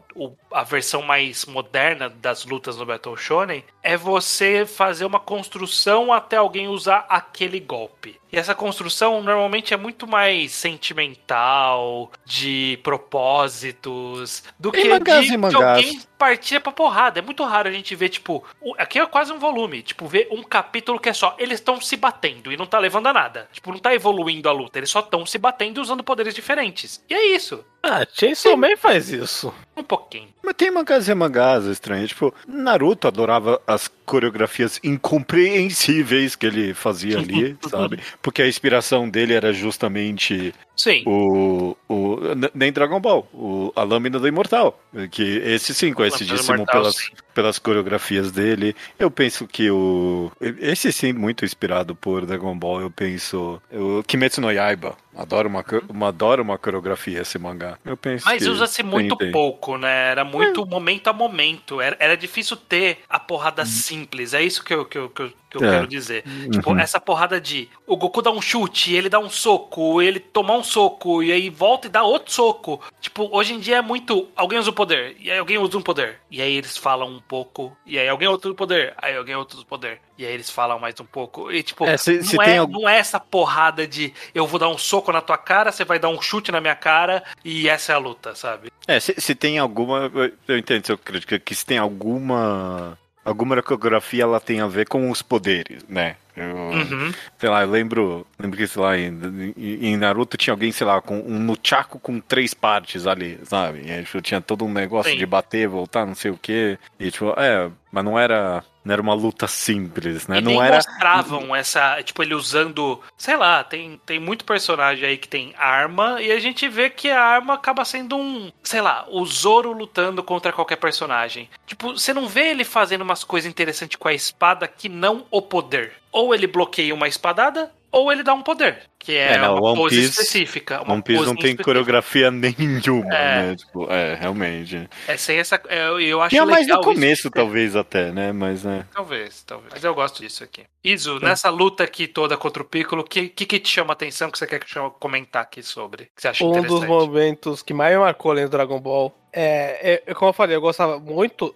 a versão mais moderna das lutas no Battle Shonen é você fazer uma construção até alguém usar aquele golpe. E essa construção normalmente é muito mais sentimental, de propósitos, do que mangás de, alguém partir pra porrada. É muito raro a gente ver, tipo, aqui é quase um volume, tipo, ver um capítulo que é só, eles estão se batendo e não tá levando a nada. Tipo, não tá evoluindo a luta, eles só estão se batendo e usando poderes diferentes. E é isso. Ah, Chainsaw Man faz isso. Um pouquinho. Mas tem mangás e mangás estranhos. Tipo, Naruto adorava as coreografias incompreensíveis que ele fazia ali, sabe? Porque a inspiração dele era justamente Sim. o. o nem Dragon Ball, o, a Lâmina do Imortal. Que esse sim, conhecidíssimo pelas, sim. Pelas coreografias dele. Eu penso que o. Esse sim, muito inspirado por Dragon Ball, eu penso. O Kimetsu no Yaiba. Adoro uma, uma, adoro uma coreografia esse mangá. Eu penso Mas usa-se muito tem, tem. pouco, né? Era muito momento a momento. Era, era difícil ter a porrada simples. É isso que eu, que eu, que eu, que eu É. quero dizer. Tipo, Uhum. essa porrada de o Goku dá um chute, ele dá um soco, ele tomar um soco, e aí volta e dá outro soco. Tipo, hoje em dia é muito. Alguém usa o poder, e aí alguém usa um poder. E aí eles falam pouco, e aí alguém usa o poder, aí alguém usa o poder. E aí eles falam mais um pouco. E tipo, É, se- não, se é, tem algum- não é essa porrada de eu vou dar um soco na tua cara, você vai dar um chute na minha cara, e essa é a luta, sabe? É, se, se tem alguma. eu- Eu entendo seu crítica, que se tem alguma alguma coreografia ela tem a ver com os poderes, né? Eu, Uhum. Sei lá, eu lembro, lembro que, sei lá, em, em- Naruto tinha alguém, sei lá, com um nunchaku com três partes ali, sabe? E tipo, tinha todo um negócio Sim. de bater, voltar, não sei o quê. E, tipo, é, mas não era, não era uma luta simples, né? E não era... mostravam essa, tipo, ele usando, sei lá, tem, tem muito personagem aí que tem arma e a gente vê que a arma acaba sendo um, sei lá, o Zoro lutando contra qualquer personagem. Tipo, você não vê ele fazendo umas coisas interessantes com a espada que não o poder. Ou ele bloqueia uma espadada, ou ele dá um poder, que é, É, não, uma One pose Piece- específica. Uma One Piece não tem específica. coreografia nenhuma, É. né? Tipo, é, realmente. É sem essa, é, eu acho Tinha mais legal no isso. começo, talvez, até, né? Mas, né? Talvez, talvez. Mas eu gosto disso aqui. Izu, nessa luta aqui toda contra o Piccolo, o que, que que te chama a atenção que você quer que eu comentar aqui sobre? Que você acha Um dos momentos que mais me marcou além do Dragon Ball é, é- como eu falei, eu gostava muito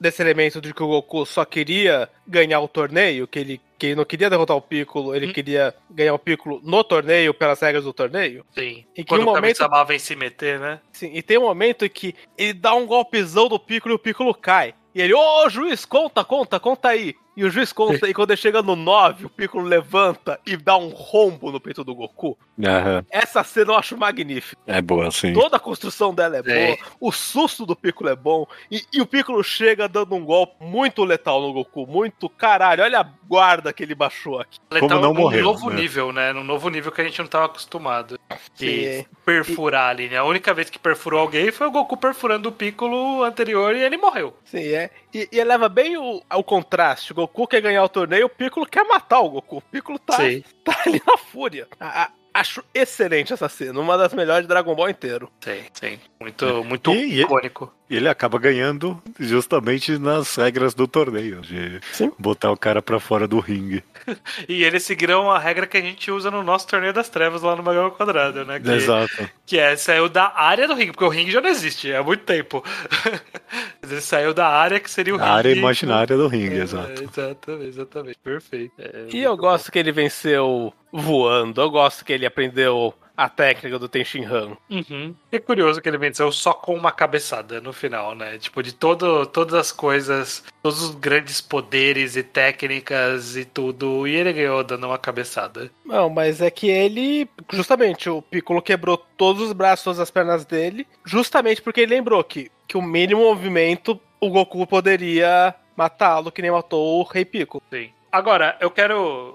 desse elemento de que o Goku só queria ganhar o torneio, que ele, que ele não queria derrotar o Piccolo, ele Hum. queria ganhar o Piccolo no torneio, pelas regras do torneio. Sim. E que Quando um o momento- Kami-sama vem se meter, né? Sim, e tem um momento em que ele dá um golpezão do Piccolo e o Piccolo cai. E ele, ô juiz, conta, conta, conta aí. E o juiz conta, e quando ele chega no 9, o Piccolo levanta e dá um rombo no peito do Goku. Aham. Essa cena eu acho magnífica. É boa, sim. Toda a construção dela é Sim. boa, o susto do Piccolo é bom, e, e o Piccolo chega dando um golpe muito letal no Goku, muito caralho, olha a guarda que ele baixou aqui. Letal Como não num morreu, novo né? nível, né? Num novo nível que a gente não tava acostumado. Que Sim. perfurar ali, né? A única vez que perfurou alguém foi o Goku perfurando o Piccolo anterior e ele morreu. Sim, é. E, e eleva bem o, o contraste. O Goku quer ganhar o torneio, o Piccolo quer matar o Goku. O Piccolo tá, Sim. tá ali na fúria. A- a- acho excelente essa cena, uma das melhores de Dragon Ball inteiro. Sim, sim. Muito, muito E- e- icônico. E ele acaba ganhando justamente nas regras do torneio, de Sim. botar o cara pra fora do ringue. E eles seguiram a regra que a gente usa no nosso torneio das trevas lá no Magão Quadrado, né? Que, Exato. que é, saiu da área do ringue, porque o ringue já não existe, há muito tempo. Ele saiu da área que seria o A ringue. área imaginária do ringue, É, exato. exatamente, exatamente. Perfeito. É, E eu gosto que ele venceu voando, eu gosto que ele aprendeu a técnica do Tenshin Han. Uhum. É curioso que ele venceu só com uma cabeçada no final, né? Tipo, de todo, todas as coisas, todos os grandes poderes e técnicas e tudo, e ele ganhou dando uma cabeçada. Não, mas é que ele, justamente, o Piccolo quebrou todos os braços, todas as pernas dele, justamente porque ele lembrou que, que o mínimo movimento o Goku poderia matá-lo, que nem matou o Rei Piccolo. Sim. Agora, eu quero.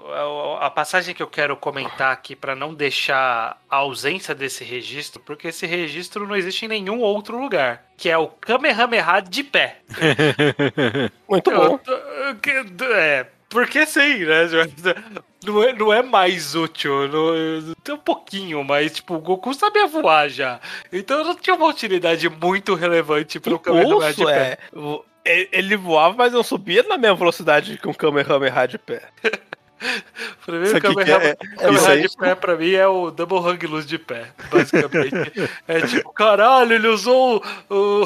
a- passagem que eu quero comentar aqui para não deixar a ausência desse registro, porque esse registro não existe em nenhum outro lugar, que é o Kamehameha de pé. Muito Eu bom. que- É, porque sim, né? Não é, não é mais útil, não, tem um pouquinho, mas tipo, o Goku sabia voar já. Então não tinha uma utilidade muito relevante pro Kamehameha de pé. é. Ele- voava, mas não subia na mesma velocidade que um Kamehameha de pé. O que Kamehameha, é- o Kamehameha aí- de pé pra mim é o Double Hug Luz de pé, basicamente. é tipo, caralho, ele usou o,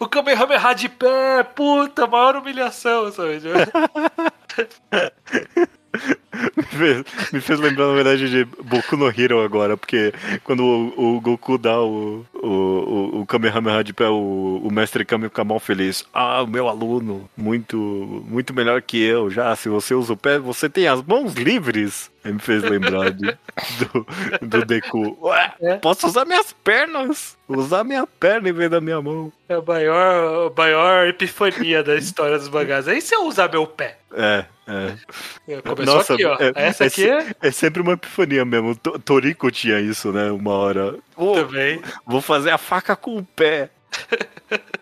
o, Kamehameha de pé, puta, maior humilhação, sabe? me, fez, me fez lembrar, na verdade, de Boku no Hero agora, porque quando o, o Goku dá o, o, o, o Kamehameha de pé, o, o mestre Kami fica mal feliz. Ah, o meu aluno, muito, muito melhor que eu. Já, se você usa o pé, você tem as mãos livres. Me fez lembrar de- do, do Deku. Ué, É. posso usar minhas pernas. Usar minha perna em vez da minha mão. É a maior, a maior epifania da história dos mangás. Aí se eu usar meu pé. É, é. Começou Nossa, aqui, ó. é- Essa é aqui é É sempre uma epifania mesmo. To- Toriko tinha isso, né? Uma hora. Ô, também. vou fazer a faca com o pé.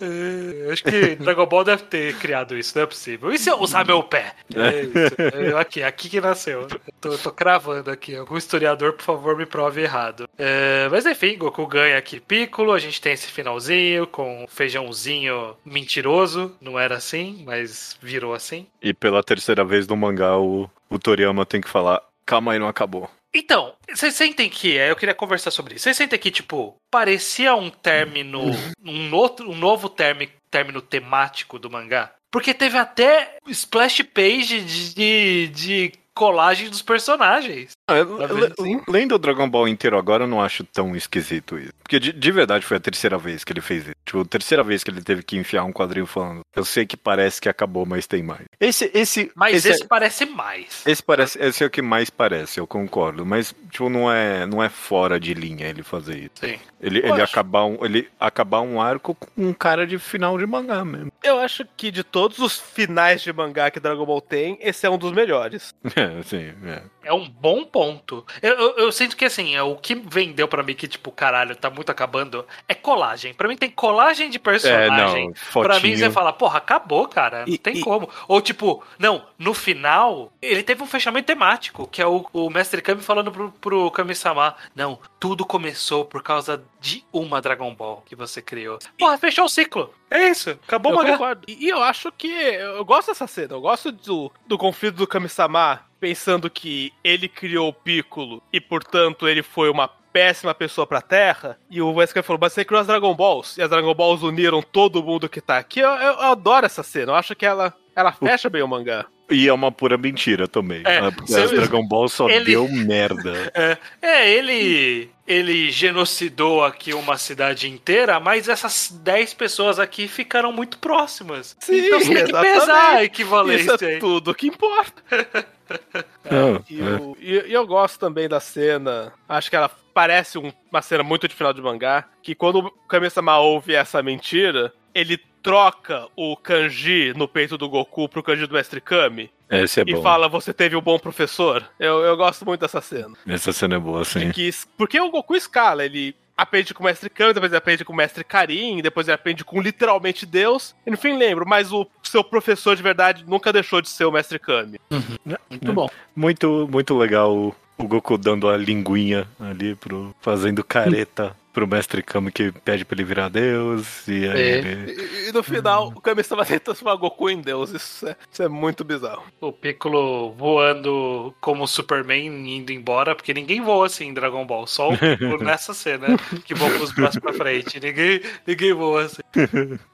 É, acho que Dragon Ball deve ter criado isso, não é possível. E se eu usar meu pé? É isso. É, aqui, aqui que nasceu. Eu Tô, tô cravando aqui. Algum historiador, por favor, me prove errado. É, mas enfim, Goku ganha aqui Piccolo. A gente tem esse finalzinho com feijãozinho mentiroso. Não era assim, mas virou assim. E pela terceira vez no mangá, o, o Toriyama tem que falar: calma aí, não acabou. Então, vocês sentem que, é, eu queria conversar sobre isso. Vocês sentem que, tipo, parecia um término, um, outro, um novo término, término temático do mangá? Porque teve até splash page de, de, de colagem dos personagens. Ah, eu- Talvez le- sim. Lendo o Dragon Ball inteiro agora, eu não acho tão esquisito isso. Porque de, de verdade foi a terceira vez que ele fez isso. Tipo, a terceira vez que ele teve que enfiar um quadrinho falando. Eu sei que parece que acabou, mas tem mais. Esse, esse, Mas esse, esse, parece mais. esse parece, esse é o que mais parece, eu concordo. Mas, tipo, não é, não é fora de linha ele fazer isso. Sim. Ele, Eu ele, acho. acabar um, ele acabar um arco com um cara de final de mangá mesmo. Eu acho que de todos os finais de mangá que Dragon Ball tem, esse é um dos melhores. É, sim, é. É um bom ponto. Eu, eu, eu sinto que, assim, é o que vendeu pra mim que, tipo, caralho, tá muito acabando, é colagem. Pra mim tem colagem de É, personagem. não, Pra mim, você fala, porra, acabou, cara. Não E- tem e- como. Ou, tipo, não, no final, ele teve um fechamento temático, que é o, o Mestre Kami falando pro, pro Kami-sama. Não, tudo começou por causa de uma Dragon Ball que você criou. Porra, fechou o ciclo. É isso. Acabou o eu mangá. concordo. E e eu acho que. Eu gosto dessa cena. Eu gosto do, do conflito do Kami-sama pensando que ele criou o Piccolo e, portanto, ele foi uma péssima pessoa pra Terra. E o Wesker falou: Mas você criou as Dragon Balls. E as Dragon Balls uniram todo mundo que tá aqui. Eu, eu- eu adoro essa cena. Eu acho que ela. Ela fecha bem o mangá. E é uma pura mentira também. É, né? Porque as Dragon Ball só ele- deu merda. É, é, ele ele genocidou aqui uma cidade inteira, mas essas 10 pessoas aqui ficaram muito próximas. Sim, então você tem que pesar a Isso equivalência é aí. tudo que importa. Não, E, é. o- e- e eu gosto também da cena. Acho que ela parece um- uma cena muito de final de mangá. Que quando o Kami-sama ouve essa mentira, ele troca o kanji no peito do Goku pro kanji do Mestre Kami. Esse é e bom. fala, você teve um bom professor. Eu, eu gosto muito dessa cena. Essa cena é boa, sim. Que, porque o Goku escala, ele aprende com o Mestre Kami, depois ele aprende com o Mestre Karin, depois ele aprende com literalmente Deus. E no fim lembro, mas o seu professor de verdade nunca deixou de ser o Mestre Kami. Muito bom. Muito, muito legal o, o Goku dando a linguinha ali, pro, fazendo careta pro mestre Kami que pede pra ele virar Deus. E aí É. ele. E, e no final, o Kami estava tentando transformar Goku em Deus. Isso é, isso é muito bizarro. O Piccolo voando como Superman indo embora, porque ninguém voa assim em Dragon Ball, só o Piccolo nessa cena que voa com os braços pra frente. Ninguém, ninguém voa assim.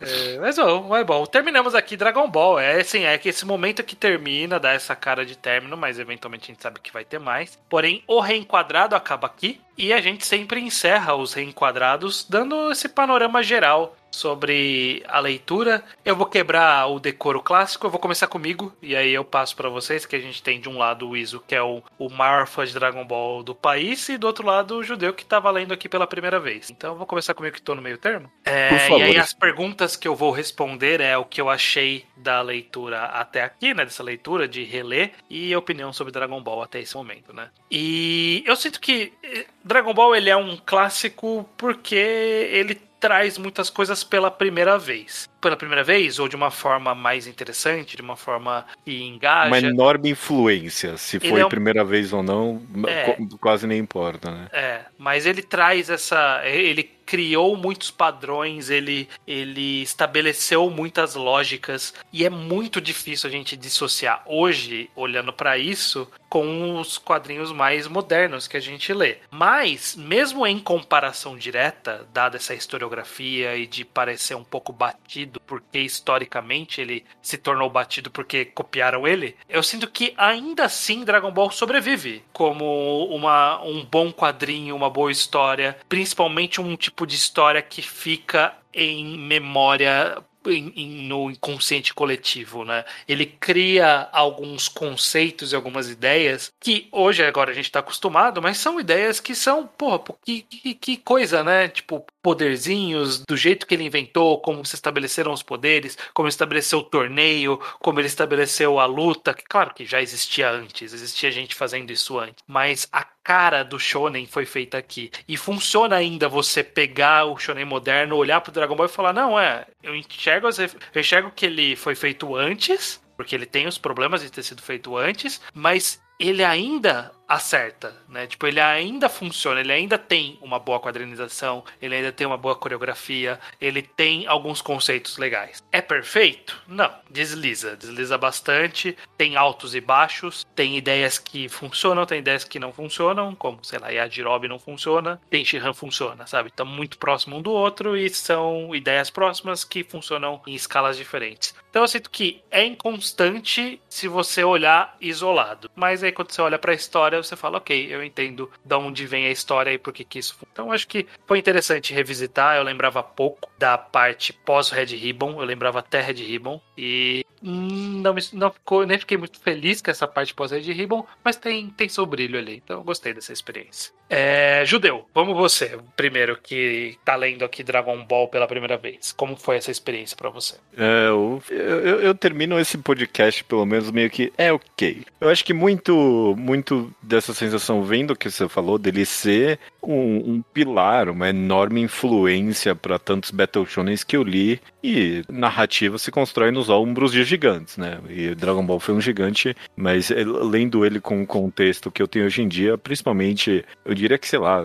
É, mas bom, é bom. Terminamos aqui Dragon Ball. É assim, é que esse momento que termina, dá essa cara de término, mas eventualmente a gente sabe que vai ter mais. Porém, o reenquadrado acaba aqui e a gente sempre encerra os reenquadrados dando esse panorama geral sobre a leitura. Eu vou quebrar o decoro clássico, eu vou começar comigo, e aí eu passo pra vocês que a gente tem de um lado o Iso, que é o, o maior fã de Dragon Ball do país, e do outro lado o judeu que tá valendo aqui pela primeira vez. Então eu vou começar comigo que tô no meio termo. É, Por favor. E aí as perguntas que eu vou responder é o que eu achei da leitura até aqui, né? Dessa leitura, de reler, e a opinião sobre Dragon Ball até esse momento, né? E eu sinto que eh, Dragon Ball ele é um clássico porque ele traz muitas coisas pela primeira vez. Pela primeira vez, ou de uma forma mais interessante, de uma forma que engaja. Uma enorme influência. Se foi é a um- primeira vez ou não, É. qu- quase nem importa, né? É, mas ele traz essa. Ele criou muitos padrões, ele, ele estabeleceu muitas lógicas e é muito difícil a gente dissociar hoje, olhando pra isso, com os quadrinhos mais modernos que a gente lê. Mas, mesmo em comparação direta, dada essa historiografia e de parecer um pouco batido, porque historicamente ele se tornou batido porque copiaram ele, eu sinto que ainda assim Dragon Ball sobrevive como uma, um bom quadrinho, uma boa história, principalmente um tipo de história que fica em memória em- em- no inconsciente coletivo, né? Ele cria alguns conceitos e algumas ideias que hoje agora a gente tá acostumado, mas são ideias que são, porra, que, que, que coisa, né? Tipo, poderzinhos, do jeito que ele inventou, como se estabeleceram os poderes, como ele estabeleceu o torneio, como ele estabeleceu a luta, que claro que já existia antes, existia gente fazendo isso antes, mas a cara do shonen foi feita aqui. E funciona ainda você pegar o shonen moderno, olhar pro Dragon Ball e falar: "Não, é, eu enxergo, as eu enxergo que ele foi feito antes, porque ele tem os problemas de ter sido feito antes, mas ele ainda acerta, né? Tipo, ele ainda funciona, ele ainda tem uma boa quadrinização, ele ainda tem uma boa coreografia, ele tem alguns conceitos legais. É perfeito? Não, desliza, desliza bastante, tem altos e baixos, tem ideias que funcionam, tem ideias que não funcionam, como, sei lá, Yajirobe não funciona, tem Shihan funciona, sabe? Estão muito próximo um do outro e são ideias próximas que funcionam em escalas diferentes. Então eu sinto que é inconstante se você olhar isolado. Mas aí quando você olha pra história, você fala, ok, eu entendo de onde vem a história e por que que isso. Então acho que foi interessante revisitar. Eu lembrava pouco da parte pós-Red Ribbon, eu lembrava até Red Ribbon. E hum, não, não ficou, nem fiquei muito feliz com essa parte pós-Red Ribbon, mas tem, tem seu brilho ali. Então eu gostei dessa experiência. É, Judeu, vamos você, primeiro que tá lendo aqui Dragon Ball pela primeira vez. Como foi essa experiência pra você? É, eu, eu, eu termino esse podcast, pelo menos, meio que é ok. Eu acho que muito, muito dessa sensação vem do que você falou, dele ser um, um pilar, uma enorme influência para tantos Battle Shonens que eu li. E narrativa se constrói nos ombros de gigantes, né? E Dragon Ball foi um gigante, mas eh, lendo ele com o contexto que eu tenho hoje em dia, principalmente, eu diria que, sei lá,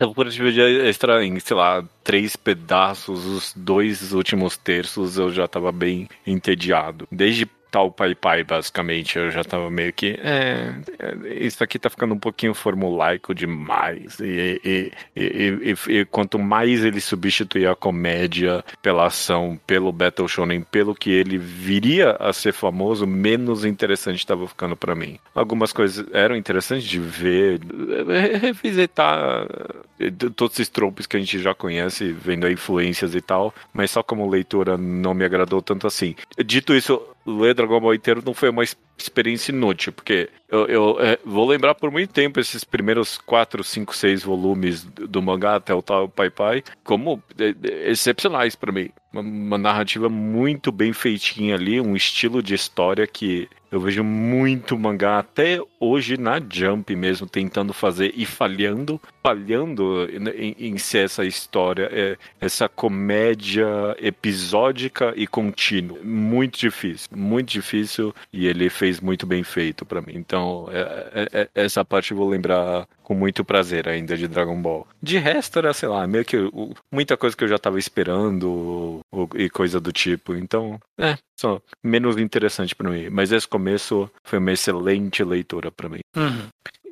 eu podia extra em, sei lá, três pedaços, os dois últimos terços eu já tava bem entediado. Desde tal Pai Pai, basicamente, eu já tava meio que. É, é, isso aqui tá ficando um pouquinho formulaico demais. E, e, e, e- quanto mais ele substituir a comédia pela ação, pelo Battle Shonen, pelo que ele viria a ser famoso, menos interessante tava ficando pra mim. Algumas coisas eram interessantes de ver, revisitar é, todos esses tropes que a gente já conhece, vendo influências e tal, mas só como leitura não me agradou tanto assim. Dito isso, ler Dragon Ball inteiro não foi uma ex- experiência inútil, porque eu, eu, é, vou lembrar por muito tempo esses primeiros 4, 5, 6 volumes do, mangá até o tal Pai Pai como é, é, excepcionais pra mim. Uma, uma narrativa muito bem feitinha ali, um estilo de história que eu vejo muito mangá até hoje na Jump mesmo tentando fazer e falhando, falhando em, em ser essa história, é, essa comédia episódica e contínua. Muito difícil, muito difícil e ele fez muito bem feito pra mim. Então, é- é- é- essa parte eu vou lembrar com muito prazer ainda de Dragon Ball. De resto era, sei lá, meio que o- muita coisa que eu já tava esperando e coisa do tipo. Então, é, só menos interessante pra mim. Mas esse começo foi uma excelente leitura pra mim.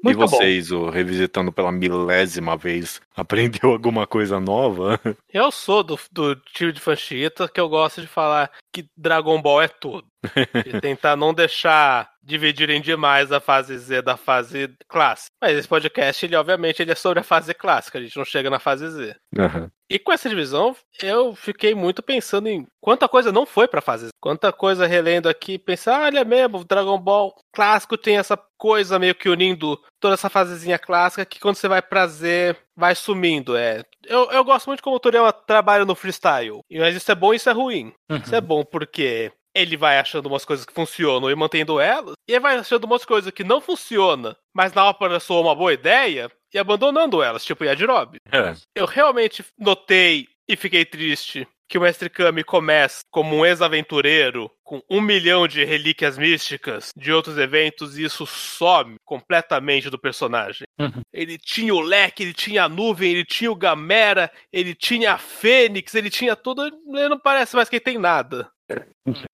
Muito e bom. vocês, o revisitando pela milésima vez, aprendeu alguma coisa nova? Eu sou do, do time de fanchita que eu gosto de falar que Dragon Ball é tudo. E tentar não deixar dividirem demais a fase Z da fase clássica. Mas esse podcast, ele obviamente ele é sobre a fase clássica, a gente não chega na fase Z. Aham. E com essa divisão, eu fiquei muito pensando em quanta coisa não foi pra fase Z. Quanta coisa relendo aqui, pensar, olha mesmo, o Dragon Ball clássico tem essa coisa meio que unindo toda essa fasezinha clássica que quando você vai pra Z, vai sumindo. É. Eu, eu gosto muito como o Toriyama trabalha no freestyle. Mas isso é bom e isso é ruim. Isso é bom porque ele vai achando umas coisas que funcionam e mantendo elas, e vai achando umas coisas que não funcionam, mas na hora soa uma boa ideia, e abandonando elas, tipo Yajirobe. É. Eu realmente notei e fiquei triste que o Mestre Kami começa como um ex-aventureiro com um milhão de relíquias místicas de outros eventos e isso some completamente do personagem. Uhum. Ele tinha o leque, ele tinha a nuvem, ele tinha o Gamera, ele tinha a Fênix, ele tinha tudo. Ele não parece mais que ele tem nada.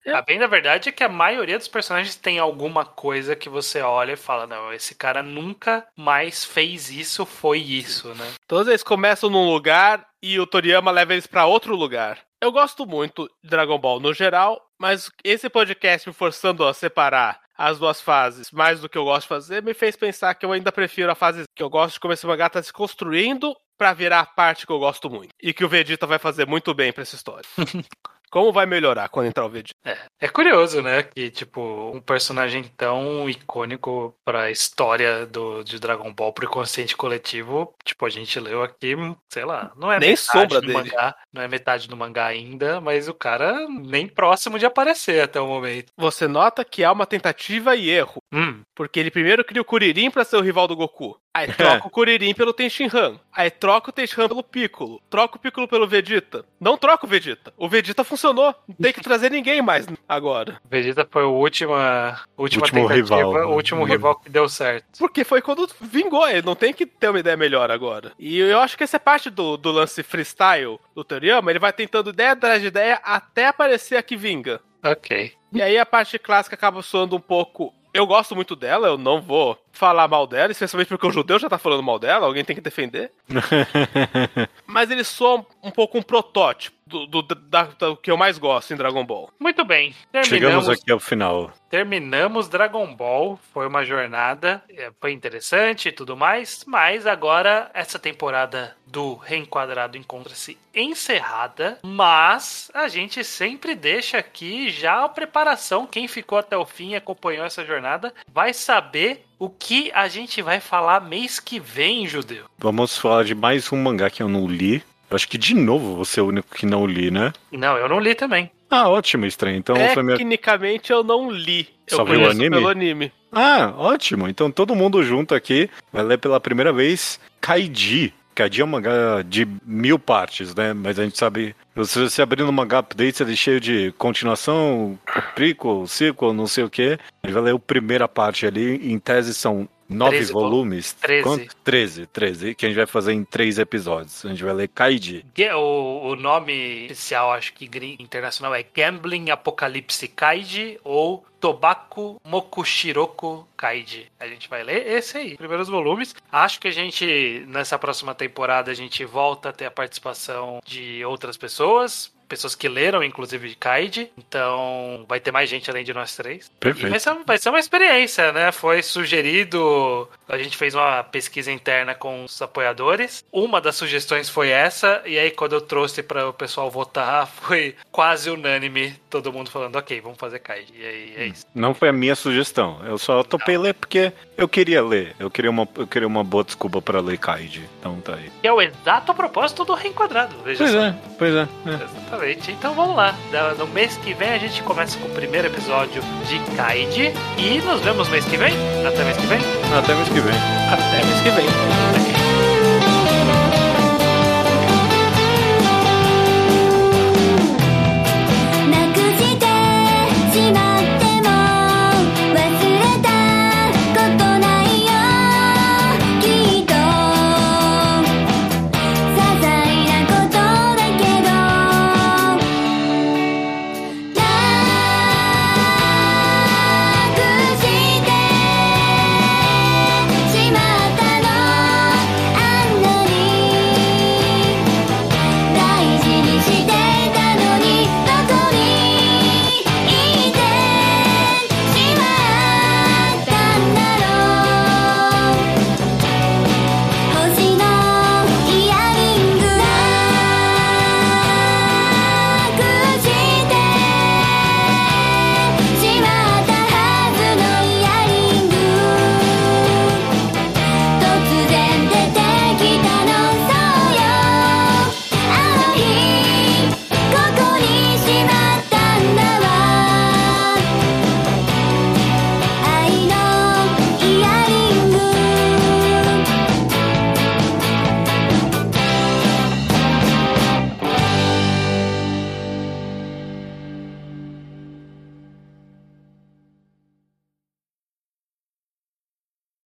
A bem da verdade é que a maioria dos personagens tem alguma coisa que você olha e fala, não, esse cara nunca mais fez isso, foi isso, né? Todos eles começam num lugar e o Toriyama leva eles pra outro lugar. Eu gosto muito de Dragon Ball no geral, mas esse podcast me forçando a separar as duas fases mais do que eu gosto de fazer me fez pensar que eu ainda prefiro a fase que eu gosto de como esse mangá tá se construindo pra virar a parte que eu gosto muito. E que o Vegeta vai fazer muito bem pra essa história. Como vai melhorar quando entrar o Vegeta? É curioso, né? Que, tipo, um personagem tão icônico pra história do, de Dragon Ball pro inconsciente coletivo, tipo, a gente leu aqui, sei lá, não é Nem metade sombra do dele. mangá, não é metade do mangá ainda, mas o cara nem próximo de aparecer até o momento. Você nota que há uma tentativa e erro. Hum, Porque ele primeiro cria o Kuririn pra ser o rival do Goku. Aí troca o Kuririn pelo Tenshinhan. Aí troca o Tenshinhan pelo Piccolo. Troca o Piccolo pelo Vegeta. Não troca o Vegeta. O Vegeta funcionou. Não tem que trazer ninguém mais agora. Vegeta foi o última, última Último tentativa, rival, né? o último rival que deu certo. Porque foi quando vingou. Ele não tem que ter uma ideia melhor agora. E eu acho que essa é parte do, do lance freestyle do Toriyama. Ele vai tentando ideia atrás de ideia até aparecer a que vinga. Ok. E aí a parte clássica acaba soando um pouco. Eu gosto muito dela, eu não vou falar mal dela, especialmente porque o judeu já tá falando mal dela, alguém tem que defender. Mas ele soa um pouco um protótipo do, do, da- do que eu mais gosto em Dragon Ball. Muito bem. Chegamos Terminamos, aqui ao final. terminamos Dragon Ball. Foi uma jornada, é, foi interessante e tudo mais. Mas agora essa temporada do Reenquadrado encontra-se encerrada. Mas a gente sempre deixa aqui já a preparação. Quem ficou até o fim e acompanhou essa jornada vai saber o que a gente vai falar mês que vem, judeu. Vamos falar de mais um mangá que eu não li. Eu acho que de novo você é o único que não li, né? Não, eu não li também. Ah, ótimo, estranho. Então foi minha. Tecnicamente eu não li. Eu Só viu o anime? pelo anime. Ah, ótimo. Então todo mundo junto aqui vai ler pela primeira vez Kaiji. Kaiji é um mangá de mil partes, né? Mas a gente sabe. Se você abrir no mangá updates, ele é cheio de continuação, prequel, sequel, não sei o quê. Ele vai ler a primeira parte ali. Em tese são nove 13 vo- volumes. 13. Quanto? 13, 13. Que a gente vai fazer em três episódios. A gente vai ler Kaiji. Que- O, o nome oficial, acho que internacional, é Gambling Apocalipse Kaiji ou Tobacco Mokushiroku Kaiji. A gente vai ler esse aí, primeiros volumes. Acho que a gente, nessa próxima temporada, a gente volta a ter a participação de outras pessoas. Pessoas que leram, inclusive, de Kaiji. Então, vai ter mais gente além de nós três. E Perfeito. vai ser, vai ser uma experiência, né? Foi sugerido. A gente fez uma pesquisa interna com os apoiadores. Uma das sugestões foi essa. E aí, quando eu trouxe para o pessoal votar, foi quase unânime. Todo mundo falando, ok, vamos fazer Kaiji. E aí, é isso. Não foi a minha sugestão. Eu só topei ler porque eu queria ler. Eu queria uma, eu queria uma boa desculpa pra ler Kaiji. Então tá aí. Que é o exato propósito do reenquadrado. Veja Pois só. é, pois é. é. Exatamente. Então vamos lá. No mês que vem a gente começa com o primeiro episódio de Kaiji. E nos vemos mês que vem. Até mês que vem. Até mês que vem. Até mês que vem. Ok.